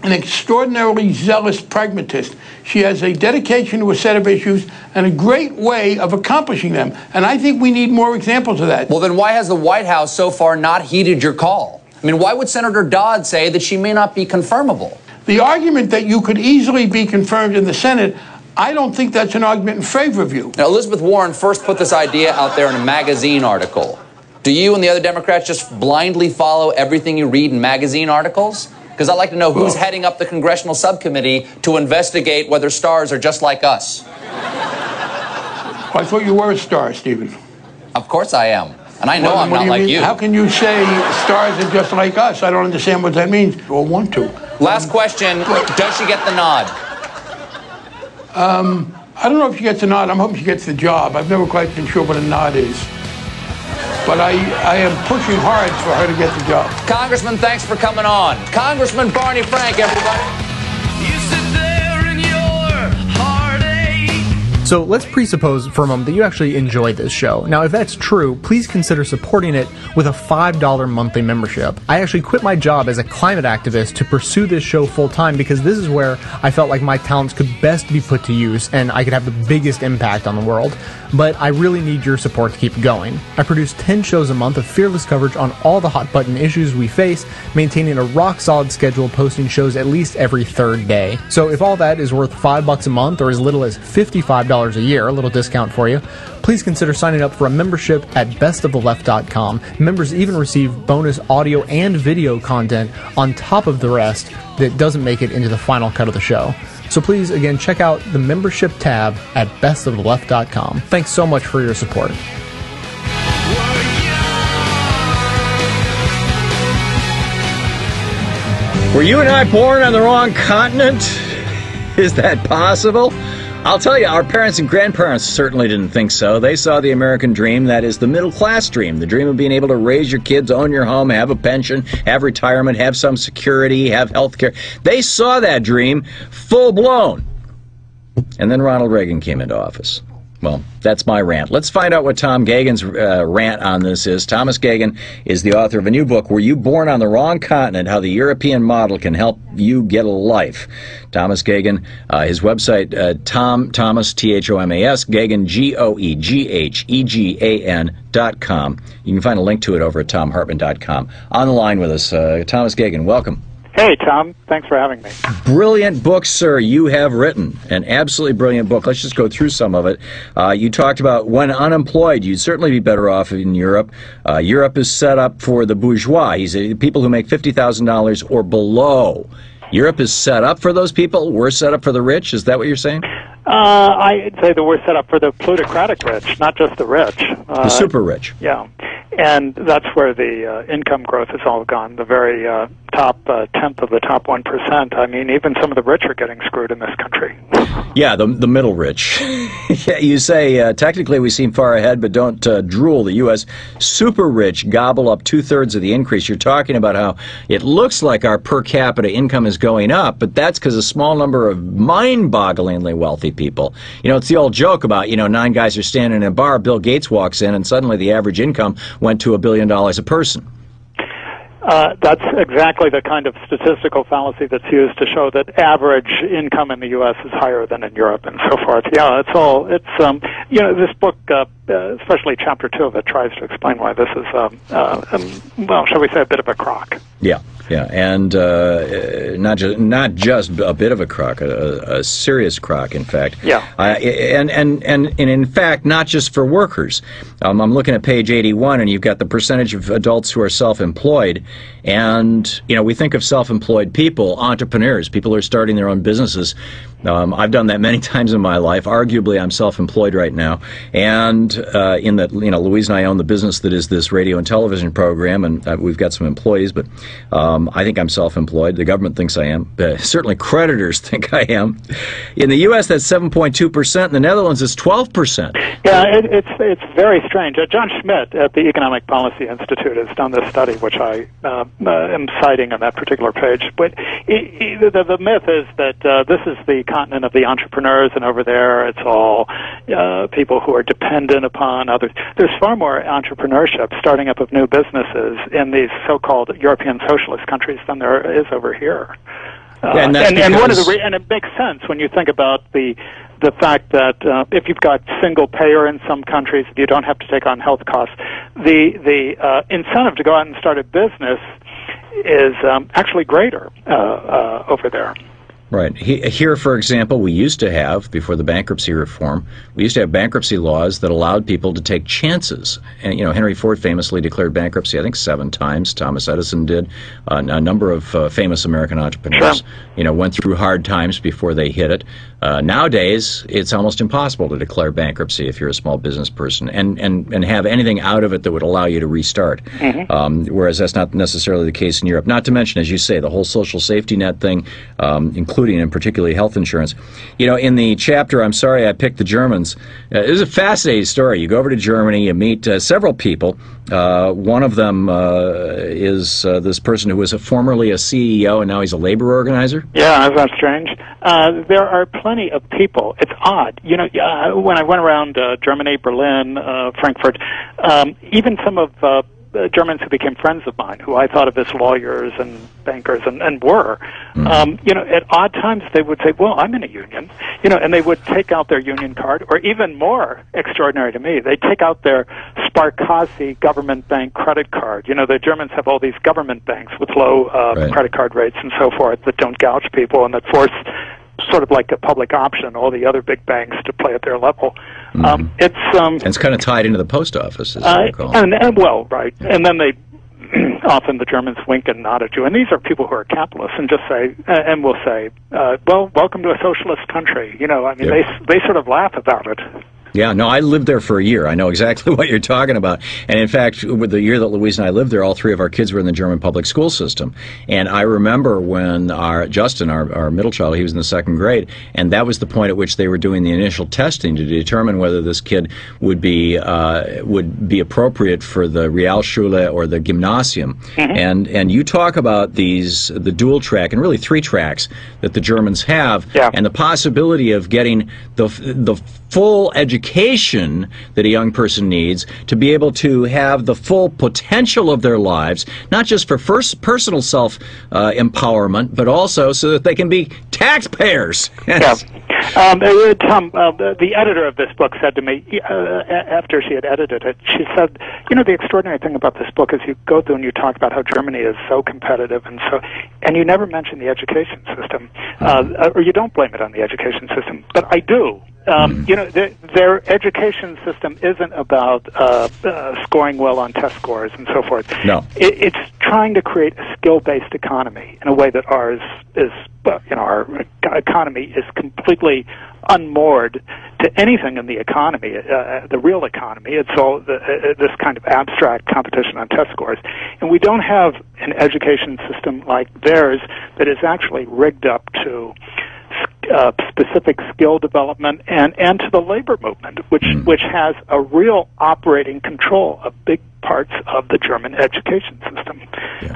an extraordinarily zealous pragmatist. She has a dedication to a set of issues and a great way of accomplishing them. And I think we need more examples of that. Well, then why has the White House so far not heeded your call? I mean, why would Senator Dodd say that she may not be confirmable? The argument that you could easily be confirmed in the Senate I don't think that's an argument in favor of you. Now, Elizabeth Warren first put this idea out there in a magazine article. Do you and the other Democrats just blindly follow everything you read in magazine articles? Because I'd like to know who's well, heading up the congressional subcommittee to investigate whether stars are just like us. I thought you were a star, Stephen. Of course I am. And I know well, I'm not you like mean? you. How can you say stars are just like us? I don't understand what that means or want to. Last question. Does she get the nod? Um, I don't know if she gets a nod. I'm hoping she gets the job. I've never quite been sure what a nod is. But I, I am pushing hard for her to get the job. Congressman, thanks for coming on. Congressman Barney Frank, everybody. So let's presuppose for a moment that you actually enjoy this show. Now, if that's true, please consider supporting it with a $5 monthly membership. I actually quit my job as a climate activist to pursue this show full time because this is where I felt like my talents could best be put to use and I could have the biggest impact on the world. But I really need your support to keep going. I produce 10 shows a month of fearless coverage on all the hot button issues we face, maintaining a rock solid schedule, posting shows at least every third day. So if all that is worth 5 bucks a month or as little as $55 a year, a little discount for you, please consider signing up for a membership at bestoftheleft.com. Members even receive bonus audio and video content on top of the rest that doesn't make it into the final cut of the show. So please, again, check out the membership tab at bestoftheleft.com. Thanks so much for your support. Were you and I born on the wrong continent? Is that possible? I'll tell you, our parents and grandparents certainly didn't think so. They saw the American dream, that is the middle class dream, the dream of being able to raise your kids, own your home, have a pension, have retirement, have some security, have health care. They saw that dream full blown. And then Ronald Reagan came into office. Well, that's my rant. Let's find out what Tom Geoghegan's uh, rant on this is. Thomas Geoghegan is the author of a new book, Were You Born on the Wrong Continent? How the European Model Can Help You Get a Life. Thomas Geoghegan, uh, his website, uh, Tom Thomas, T H O M A S, Geoghegan, G O E G H E G A N dot com. You can find a link to it over at thomhartmann.com. On the line with us, uh, Thomas Geoghegan, welcome. Hey, Tom. Thanks for having me. Brilliant book, sir, you have written. An absolutely brilliant book. Let's just go through some of it. Uh, you talked about when unemployed, you'd certainly be better off in Europe. Uh, Europe is set up for the bourgeois, He's a, people who make $50,000 or below. Europe is set up for those people. We're set up for the rich. Is that what you're saying? Uh, I'd say that we're set up for the plutocratic rich, not just the rich. Uh, the super rich. Yeah. And that's where the uh, income growth has all gone. The very uh, top uh, tenth of the top one percent. I mean, even some of the rich are getting screwed in this country. Yeah, the the middle rich. (laughs) yeah, you say uh, technically we seem far ahead, but don't uh, drool. The U.S. super rich gobble up two thirds of the increase. You're talking about how it looks like our per capita income is going up, but that's because a small number of mind-bogglingly wealthy people. You know, it's the old joke about you know nine guys are standing in a bar. Bill Gates walks in, and suddenly the average income went to a billion dollars a person. Uh, that's exactly the kind of statistical fallacy that's used to show that average income in the U.S. is higher than in Europe and so forth. Yeah, it's all. It's um, you know, this book, uh, uh, especially chapter two of it, tries to explain why this is, um, uh, um, well, shall we say, a bit of a crock. Yeah, yeah, and uh, not just not just a bit of a crock, a, a serious crock, in fact. Yeah. And, and and and in fact, not just for workers. Um, I'm looking at page 81, and you've got the percentage of adults who are self-employed, and you know we think of self-employed people, entrepreneurs, people who are starting their own businesses. Um, I've done that many (laughs) times in my life. Arguably, I'm self-employed right now, and uh, in that, you know, Louise and I own the business that is this radio and television program, and uh, we've got some employees, but um, I think I'm self-employed. The government thinks I am. Uh, (laughs) certainly, creditors (laughs) think I am. In the U.S., that's 7.2 percent. In the Netherlands, it's 12 percent. Yeah, it, it's it's very strange. Uh, John Schmitt at the Economic Policy Institute has done this study, which I uh, am citing on that particular page. But it, it, the, the myth is that uh, this is the continent of the entrepreneurs, and over there it's all uh, people who are dependent upon others. There's far more entrepreneurship, starting up of new businesses in these so-called European socialist countries than there is over here. Uh, and, and, and one of the re- and it makes sense when you think about the the fact that uh, if you've got single payer in some countries, you don't have to take on health costs. The the uh, incentive to go out and start a business is um, actually greater uh, uh, over there. Right. Here, for example, we used to have, before the bankruptcy reform, we used to have bankruptcy laws that allowed people to take chances. And, you know, Henry Ford famously declared bankruptcy, I think, seven times. Thomas Edison did. Uh, a number of uh, famous American entrepreneurs, you know, went through hard times before they hit it. Uh, nowadays, it's almost impossible to declare bankruptcy if you're a small business person and, and, and have anything out of it that would allow you to restart. Mhm. Um, whereas that's not necessarily the case in Europe. Not to mention, as you say, the whole social safety net thing, um, including and particularly health insurance. You know, in the chapter, I'm sorry I picked the Germans. Uh, it was a fascinating story. You go over to Germany, you meet uh, several people. Uh, one of them uh, is uh, this person who was a, formerly a CEO and now he's a labor organizer. Yeah, that's strange. Uh, there are plenty of people. It's odd, you know. When I went around Germany, Berlin, Frankfurt, um, even some of uh, Germans who became friends of mine, who I thought of as lawyers and bankers, and, and were, um, you know, at odd times they would say, "Well, I'm in a union," you know, and they would take out their union card, or even more extraordinary to me, they take out their Sparkasse government bank credit card. You know, the Germans have all these government banks with low uh, credit card rates and so forth that don't gouge people and that force sort of like a public option all the other big banks to play at their level. Um, it's um, And it's kind of tied into the post office, as I uh, recall. and, and well, right, and then they (clears throat) often the Germans wink and nod at you, and these are people who are capitalists, and just say, and will say, uh, "Well, welcome to a socialist country." You know, I mean, Yeah. they they sort of laugh about it. Yeah, no, I lived there for a year. I know exactly (laughs) what you're talking about. And in fact, with the year that Louise and I lived there, all three of our kids were in the German public school system. And I remember when our Justin, our, our middle child, he was in the second grade, and that was the point at which they were doing the initial testing to determine whether this kid would be uh, would be appropriate for the Realschule or the Gymnasium. And and you talk about these the dual track and really three tracks that the Germans have, and the possibility of getting the the full education that a young person needs to be able to have the full potential of their lives, not just for first personal self uh, empowerment, but also so that they can be taxpayers. (laughs) Yeah. Um, uh, Tom, uh, the, the editor of this book said to me uh, after she had edited it, she said, "You know, the extraordinary thing about this book is you go through and you talk about how Germany is so competitive and so, and you never mention the education system, uh, or you don't blame it on the education system, but I do." Um, You know, their, their education system isn't about uh, uh, scoring well on test scores and so forth. No. It, it's trying to create a skill-based economy in a way that ours is, well, you know, our economy is completely unmoored to anything in the economy, uh, the real economy. It's all the, uh, this kind of abstract competition on test scores, and we don't have an education system like theirs that is actually rigged up to uh, specific skill development and, and to the labor movement, which which has a real operating control of big parts of the German education system,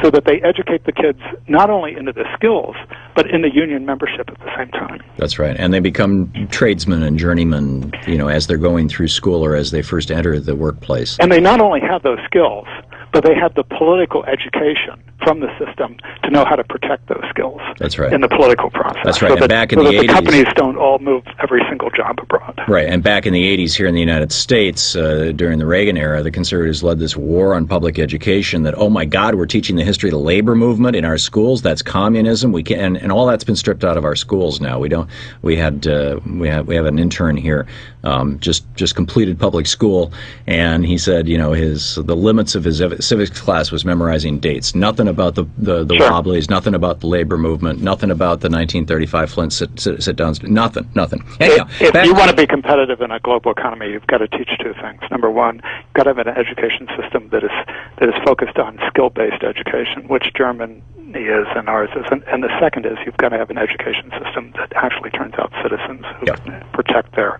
so that they educate the kids not only into the skills but in the union membership at the same time. That's right. And they become tradesmen and journeymen, you know, as they're going through school or as they first enter the workplace. And they not only have those skills, but they have the political education from the system to know how to protect those skills That's right. in the political process. That's right. So And that, back in so the that the 80s companies don't all move every single job abroad. Right, and back in the 80s here in the United States, uh, during the Reagan era, the conservatives led this war on public education that, oh my God, we're teaching the history of the labor movement in our schools. That's communism. We can, and, and all that's been stripped out of our schools now. We don't, we had, uh, we have, we have an intern here, um, just, just completed public school, and he said, you know, his, the limits of his civics class was memorizing dates. Nothing about the, the, the Wobblies, nothing about the labor movement, nothing about the 1935 Flint sit, sit, sit downs, nothing, nothing. Anyhow, if back- you want to be competitive in a global economy, you've got to teach two things. Number one, you've got to have an education system that is that is focused on skill-based education, which Germany is and ours is. And, and the second is you've got to have an education system that actually turns out citizens who can protect their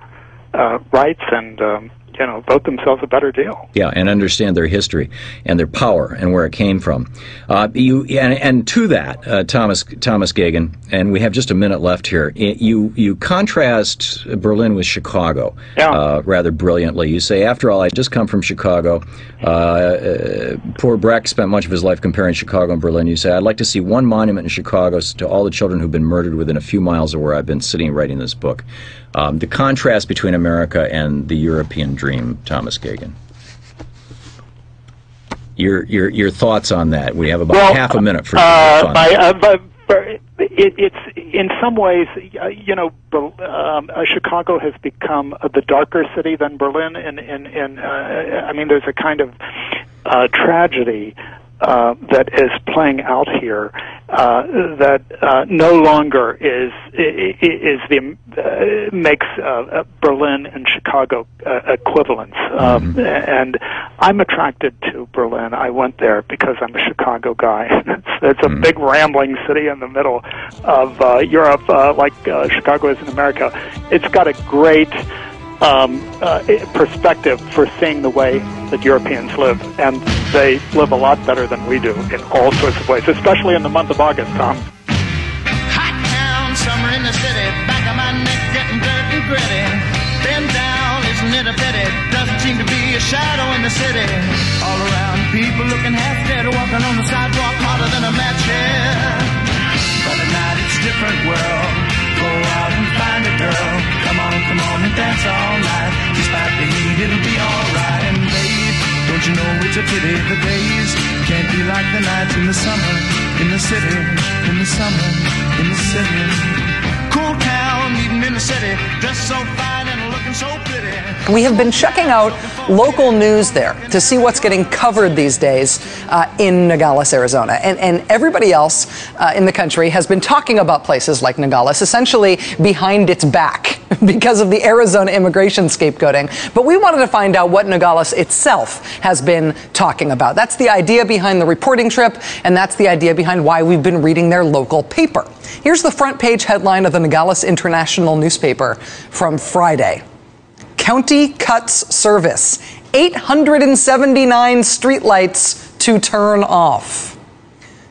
uh, rights and um, you know vote themselves a better deal. Yeah, and understand their history and their power and where it came from. Uh, you and, and to that, uh, Thomas Thomas Geoghegan, and we have just a minute left here. You you contrast Berlin with Chicago uh, rather brilliantly. You say, after all, I just come from Chicago. Uh, uh, poor Brecht spent much of his life comparing Chicago and Berlin. You say, I'd like to see one monument in Chicago to all the children who've been murdered within a few miles of where I've been sitting writing this book. Um, the contrast between America and the European dream, Thomas Geoghegan. Your your your thoughts on that? We have about Well, half a minute for Uh, thoughts. I, uh, but, but it, it's in some ways, uh, you know, um, uh, Chicago has become the darker city than Berlin. and and and uh, I mean, there's a kind of uh, tragedy uh, that is playing out here uh, that uh, no longer is is the uh, makes uh, uh, Berlin and Chicago uh, equivalents. Um, mm-hmm. And I'm attracted to Berlin. I went there because I'm a Chicago guy. (laughs) it's, it's a mm-hmm. big rambling city in the middle of uh, Europe, uh, like uh, Chicago is in America. It's got a great um, uh, perspective for seeing the way that Europeans live, and they live a lot better than we do in all sorts of ways, especially in the month of August, Tom. Hot town, summer in the city, back of my neck getting dirt and gritty. Been down, isn't it a pity? Doesn't seem to be a shadow in the city. All around, people looking half dead, walking on the sidewalk harder than a match here. But at night, it's a different world. Go out and find a girl dance all night. Despite the heat, it'll be alright. And babe, don't you know it's a pity the days can't be like the nights in the summer, in the city, in the summer, in the city. Cool town, meeting in the city, dressed so fine We have been checking out local news there to see what's getting covered these days uh, in Nogales, Arizona. And, and everybody else uh, in the country has been talking about places like Nogales, essentially behind its back (laughs) because of the Arizona immigration scapegoating. But we wanted to find out what Nogales itself has been talking about. That's the idea behind the reporting trip, and that's the idea behind why we've been reading their local paper. Here's the front page headline of the Nogales International newspaper from Friday. County cuts service. 879 streetlights to turn off.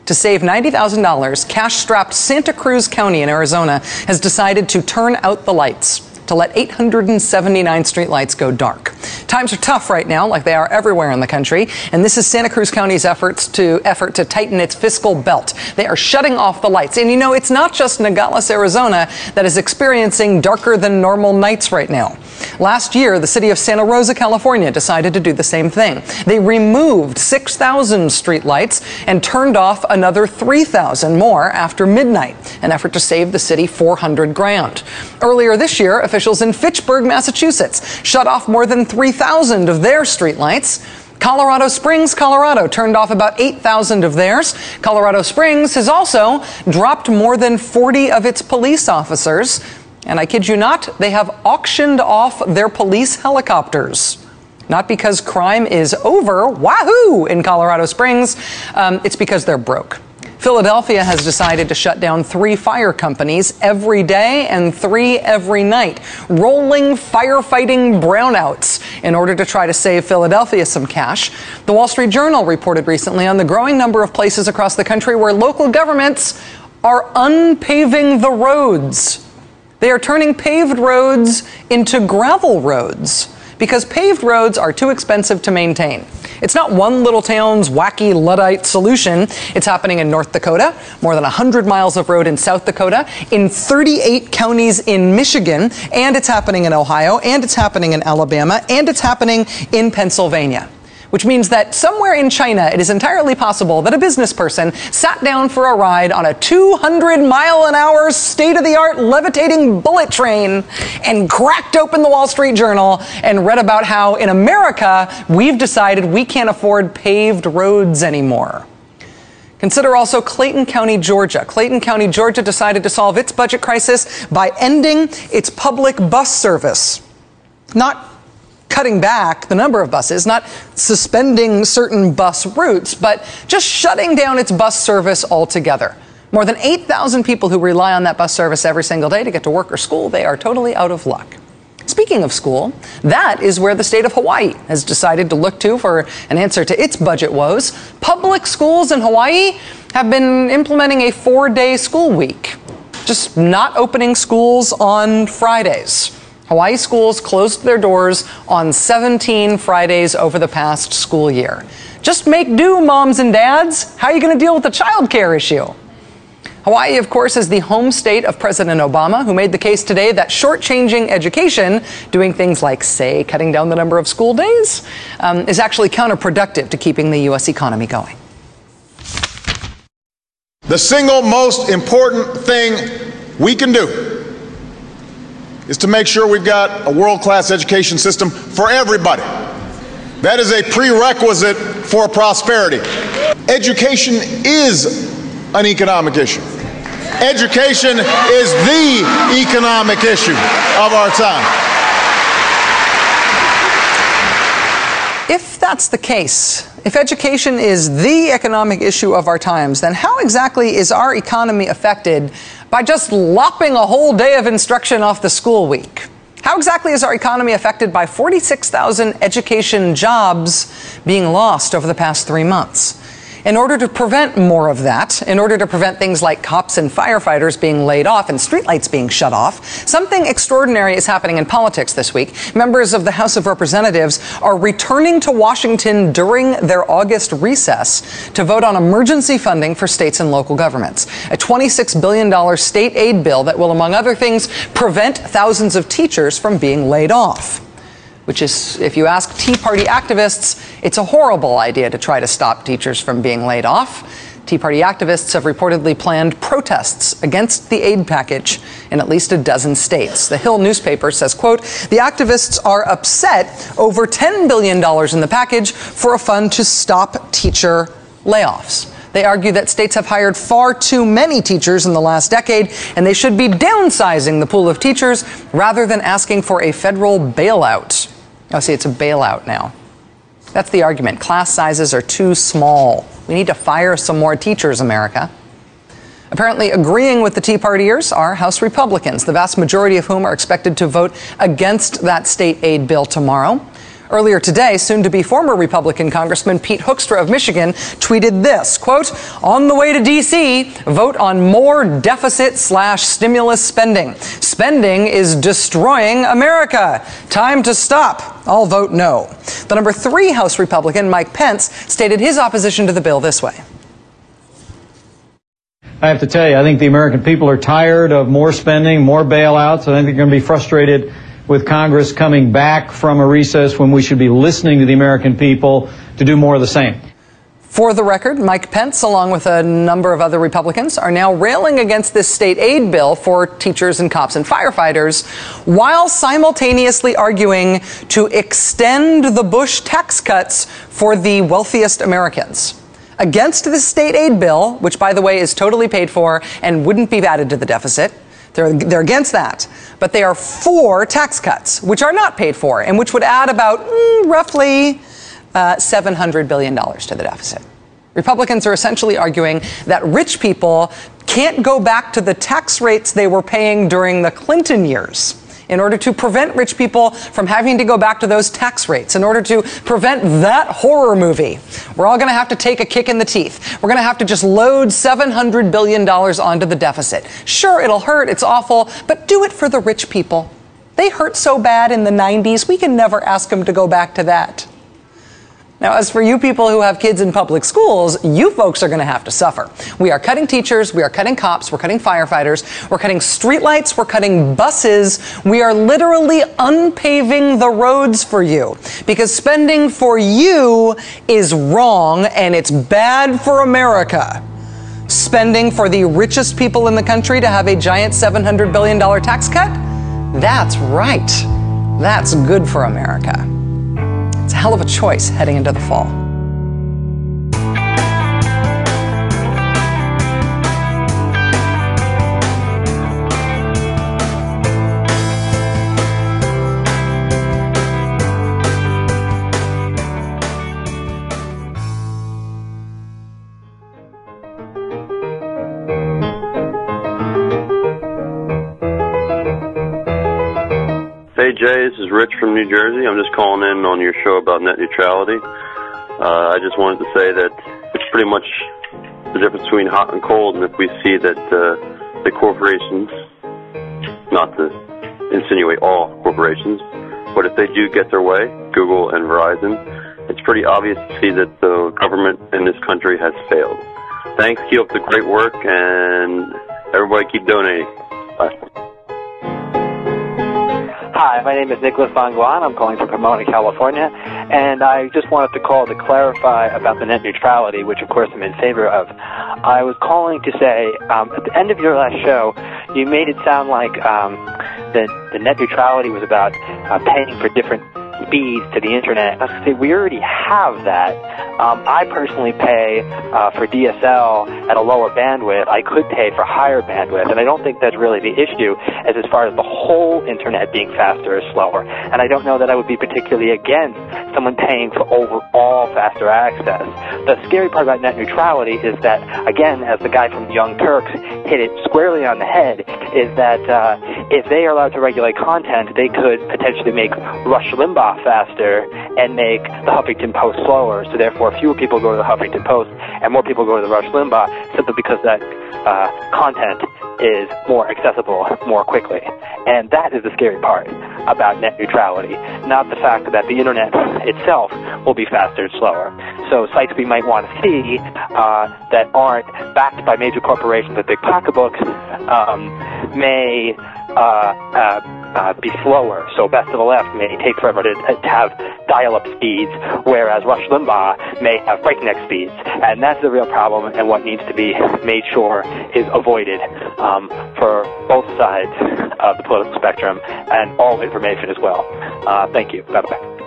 To save $90,000, cash strapped Santa Cruz County in Arizona has decided to turn out the lights to let 879 streetlights go dark. Times are tough right now, like they are everywhere in the country, and this is Santa Cruz County's efforts to effort to tighten its fiscal belt. They are shutting off the lights. And you know, it's not just Nogales, Arizona that is experiencing darker than normal nights right now. Last year, the city of Santa Rosa, California decided to do the same thing. They removed 6,000 streetlights and turned off another 3,000 more after midnight, an effort to save the city 400 grand. Earlier this year, officials in Fitchburg, Massachusetts shut off more than 3,000 of their streetlights. Colorado Springs, Colorado turned off about 8,000 of theirs. Colorado Springs has also dropped more than 40 of its police officers. And I kid you not, they have auctioned off their police helicopters. Not because crime is over, wahoo, in Colorado Springs. Um, it's because they're broke. Philadelphia has decided to shut down three fire companies every day and three every night, rolling firefighting brownouts in order to try to save Philadelphia some cash. The Wall Street Journal reported recently on the growing number of places across the country where local governments are unpaving the roads. They are turning paved roads into gravel roads because paved roads are too expensive to maintain. It's not one little town's wacky Luddite solution. It's happening in North Dakota, more than 100 miles of road in South Dakota, in 38 counties in Michigan, and it's happening in Ohio, and it's happening in Alabama, and it's happening in Pennsylvania which means that somewhere in China, it is entirely possible that a business person sat down for a ride on a 200 mile an hour state of the art levitating bullet train and cracked open the Wall Street Journal and read about how in America, we've decided we can't afford paved roads anymore. Consider also Clayton County, Georgia. Clayton County, Georgia decided to solve its budget crisis by ending its public bus service. Not cutting back the number of buses, not suspending certain bus routes, but just shutting down its bus service altogether. More than 8,000 people who rely on that bus service every single day to get to work or school, they are totally out of luck. Speaking of school, that is where the state of Hawaii has decided to look to for an answer to its budget woes. Public schools in Hawaii have been implementing a four day school week, just not opening schools on Fridays. Hawaii schools closed their doors on 17 Fridays over the past school year. Just make do, moms and dads. How are you going to deal with the child care issue? Hawaii, of course, is the home state of President Obama, who made the case today that shortchanging education, doing things like, say, cutting down the number of school days, um, is actually counterproductive to keeping the U.S. economy going. The single most important thing we can do is to make sure we've got a world class education system for everybody. That is a prerequisite for prosperity. Education is an economic issue. Education is the economic issue of our time. If that's the case, if education is the economic issue of our times, then how exactly is our economy affected by just lopping a whole day of instruction off the school week? How exactly is our economy affected by 46,000 education jobs being lost over the past three months? In order to prevent more of that, in order to prevent things like cops and firefighters being laid off and streetlights being shut off, something extraordinary is happening in politics this week. Members of the House of Representatives are returning to Washington during their August recess to vote on emergency funding for states and local governments. A $26 billion state aid bill that will, among other things, prevent thousands of teachers from being laid off which is, if you ask Tea Party activists, it's a horrible idea to try to stop teachers from being laid off. Tea Party activists have reportedly planned protests against the aid package in at least a dozen states. The Hill newspaper says, quote, the activists are upset over $10 billion in the package for a fund to stop teacher layoffs. They argue that states have hired far too many teachers in the last decade, and they should be downsizing the pool of teachers rather than asking for a federal bailout. Oh, see, it's a bailout now. That's the argument. Class sizes are too small. We need to fire some more teachers, America. Apparently, agreeing with the Tea Partiers are House Republicans, the vast majority of whom are expected to vote against that state aid bill tomorrow. Earlier today, soon to be former Republican Congressman Pete Hoekstra of Michigan tweeted this quote, on the way to DC, vote on more deficit slash stimulus spending. Spending is destroying America. Time to stop. I'll vote no. The number three House Republican, Mike Pence, stated his opposition to the bill this way. I have to tell you, I think the American people are tired of more spending, more bailouts. I think they're going to be frustrated with Congress coming back from a recess when we should be listening to the American people to do more of the same. For the record, Mike Pence, along with a number of other Republicans, are now railing against this state aid bill for teachers and cops and firefighters while simultaneously arguing to extend the Bush tax cuts for the wealthiest Americans. Against the state aid bill, which, by the way, is totally paid for and wouldn't be added to the deficit, they're, they're against that. But they are for tax cuts, which are not paid for and which would add about mm, roughly uh, $700 billion to the deficit. Republicans are essentially arguing that rich people can't go back to the tax rates they were paying during the Clinton years in order to prevent rich people from having to go back to those tax rates, in order to prevent that horror movie. We're all going to have to take a kick in the teeth. We're going to have to just load $700 billion onto the deficit. Sure, it'll hurt, it's awful, but do it for the rich people. They hurt so bad in the 90s, we can never ask them to go back to that. Now, as for you people who have kids in public schools, you folks are going to have to suffer. We are cutting teachers, we are cutting cops, we're cutting firefighters, we're cutting streetlights, we're cutting buses. We are literally unpaving the roads for you because spending for you is wrong and it's bad for America. Spending for the richest people in the country to have a giant $700 billion tax cut? That's right. That's good for America. It's a hell of a choice heading into the fall. Jay, this is Rich from New Jersey. I'm just calling in on your show about net neutrality. Uh, I just wanted to say that it's pretty much the difference between hot and cold, and if we see that uh, the corporations, not to insinuate all corporations, but if they do get their way, Google and Verizon, it's pretty obvious to see that the government in this country has failed. Thanks, keep up the great work, and everybody keep donating. Bye. Hi, my name is Nicholas Von Guan. I'm calling from Pomona, California, and I just wanted to call to clarify about the net neutrality, which of course I'm in favor of. I was calling to say, um, at the end of your last show, you made it sound like um, that the net neutrality was about uh, paying for different speeds to the internet. I say we already have that. Um, I personally pay uh, for DSL at a lower bandwidth. I could pay for higher bandwidth, and I don't think that's really the issue as as far as the whole internet being faster or slower. And I don't know that I would be particularly against someone paying for overall faster access. The scary part about net neutrality is that, again, as the guy from Young Turks hit it squarely on the head, is that uh, if they are allowed to regulate content, they could potentially make Rush Limbaugh faster and make the Huffington Post slower. So therefore, fewer people go to the Huffington Post and more people go to the Rush Limbaugh simply because that uh, content is more accessible more quickly. And that is the scary part about net neutrality, not the fact that the internet itself will be faster and slower. So sites we might want to see uh, that aren't backed by major corporations with big pocketbooks um, may uh, uh, uh, be slower. So Best of the Left may take forever to, to have dial-up speeds, whereas Rush Limbaugh may have breakneck speeds. And that's the real problem and what needs to be made sure is avoided um, for both sides of the political spectrum and all information as well. Uh, thank you. Bye-bye.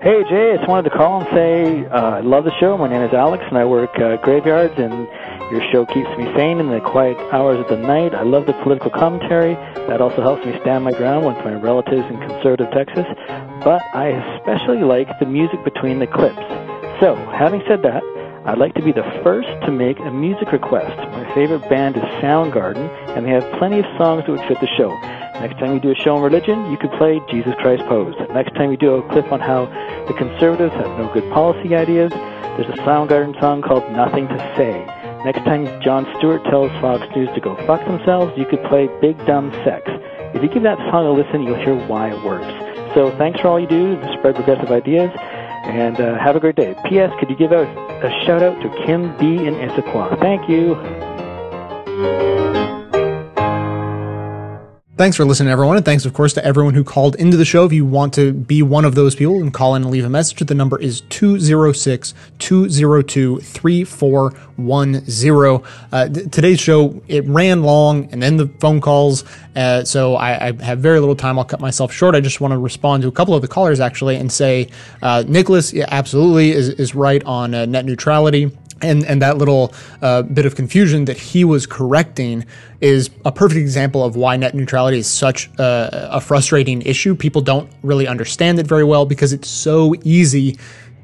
Hey Jay, I just wanted to call and say uh, I love the show. My name is Alex, and I work uh, graveyards, and your show keeps me sane in the quiet hours of the night. I love the political commentary. That also helps me stand my ground with my relatives in conservative Texas. But I especially like the music between the clips. So, having said that, I'd like to be the first to make a music request. My favorite band is Soundgarden, and they have plenty of songs that would fit the show. Next time you do a show on religion, you could play Jesus Christ Pose. Next time you do a clip on how the conservatives have no good policy ideas, there's a Soundgarden song called Nothing to Say. Next time Jon Stewart tells Fox News to go fuck themselves, you could play Big Dumb Sex. If you give that song a listen, you'll hear why it works. So thanks for all you do to spread progressive ideas, and uh, have a great day. P.S. Could you give out a shout out to Kim B in Issaquah? Thank you. Thanks for listening, everyone, and thanks, of course, to everyone who called into the show. If you want to be one of those people and call in and leave a message, the number is 206 202 3410. Uh, today's show, it ran long, and then the phone calls, uh, so I, I, have very little time. I'll cut myself short. I just want to respond to a couple of the callers, actually, and say uh, Nicholas yeah, absolutely is, is right on uh, net neutrality and and that little uh, bit of confusion that he was correcting is a perfect example of why net neutrality is such a, a frustrating issue. People don't really understand it very well because it's so easy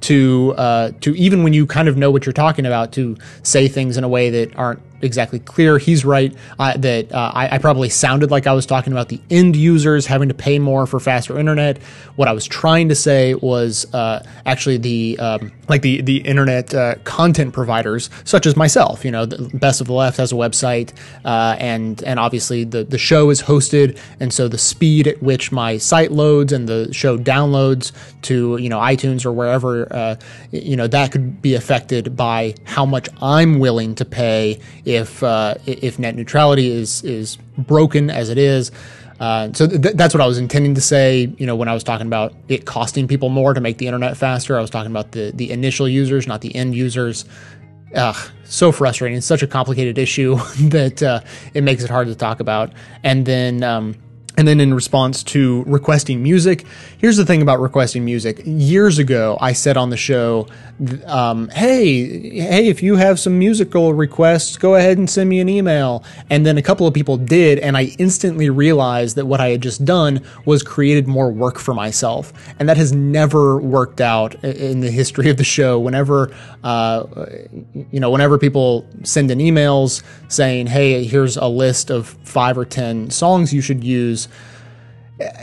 to uh, to even when you kind of know what you're talking about to say things in a way that aren't exactly clear. He's right uh, that uh, I, I, probably sounded like I was talking about the end users having to pay more for faster internet. What I was trying to say was uh, actually the um, like the the internet uh, content providers, such as myself. You know, the Best of the Left has a website, uh, and and obviously the the show is hosted, and so the speed at which my site loads and the show downloads to you know iTunes or wherever, uh, you know, that could be affected by how much I'm willing to pay uh, if net neutrality is is broken as it is. Uh, so th- that's what I was intending to say. You know, when I was talking about it costing people more to make the internet faster, I was talking about the the initial users, not the end users. Ugh, so frustrating. It's such a complicated issue (laughs) that uh, it makes it hard to talk about. And then um, and then in response to requesting music, here's the thing about requesting music. Years ago, I said on the show, um, "Hey, hey, if you have some musical requests, go ahead and send me an email." And then a couple of people did, and I instantly realized that what I had just done was created more work for myself, and that has never worked out in the history of the show. Whenever, uh, you know, whenever people send in emails saying, "Hey, here's a list of five or ten songs you should use."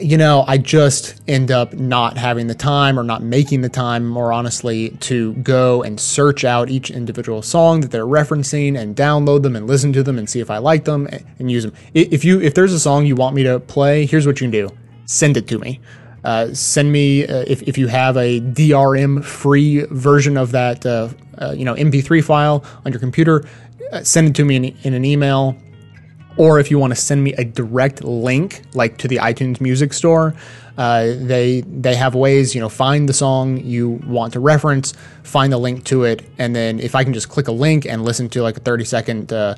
You know, I just end up not having the time or not making the time, more honestly, to go and search out each individual song that they're referencing and download them and listen to them and see if I like them and use them. If you if there's a song you want me to play, here's what you can do: send it to me. Uh, send me uh, if if you have a DRM free version of that, uh, uh you know, MP3 file on your computer. Uh, send it to me in, in an email Or if you want to send me a direct link, like to the iTunes Music Store, uh, they they have ways. You know, find the song you want to reference, find the link to it, and then if I can just click a link and listen to like a thirty second. Uh,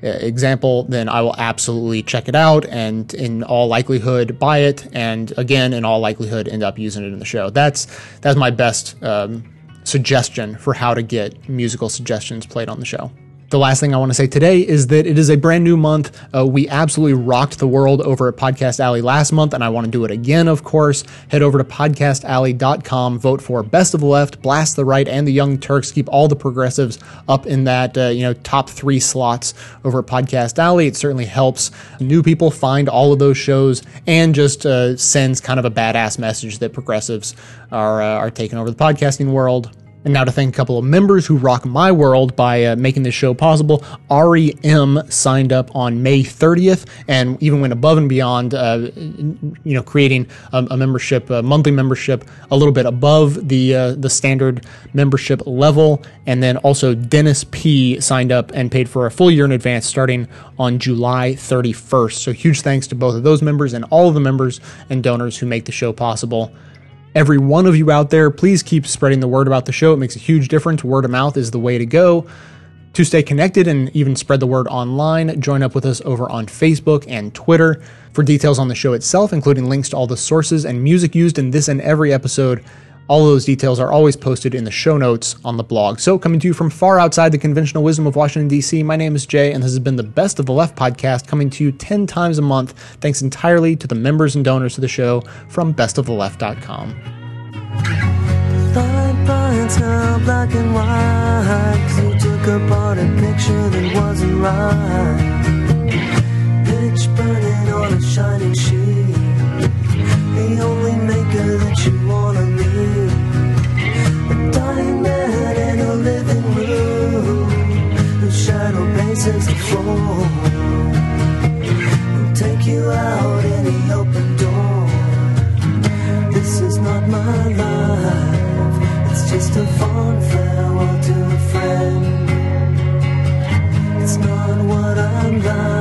example, then I will absolutely check it out and in all likelihood buy it and again in all likelihood end up using it in the show. That's that's my best um, suggestion for how to get musical suggestions played on the show. The last thing I want to say today is that it is a brand new month. Uh, we absolutely rocked the world over at Podcast Alley last month, and I want to do it again, of course. Head over to podcastalley.com, vote for Best of the Left, Blast the Right, and the Young Turks. Keep all the progressives up in that, uh, you know, top three slots over at Podcast Alley. It certainly helps new people find all of those shows and just uh, sends kind of a badass message that progressives are, uh, are taking over the podcasting world. And now to thank a couple of members who rock my world by uh, making this show possible. REM signed up on May 30th and even went above and beyond, uh, you know, creating a, a, membership, a monthly membership, a little bit above the uh, the standard membership level. And then also Dennis P signed up and paid for a full year in advance, starting on July 31st. So huge thanks to both of those members and all of the members and donors who make the show possible every one of you out there, please keep spreading the word about the show. It makes a huge difference. Word of mouth is the way to go. To stay connected and even spread the word online, join up with us over on Facebook and Twitter. For details on the show itself, including links to all the sources and music used in this and every episode, all those details are always posted in the show notes on the blog. So, coming to you from far outside the conventional wisdom of Washington, D.C., my name is Jay, and this has been the Best of the Left podcast coming to you 10 times a month, thanks entirely to the members and donors of the show from bestoftheleft.com. the only places before. We'll take you out any open door. This is not my life. It's just a fond farewell to a friend. It's not what I'm like.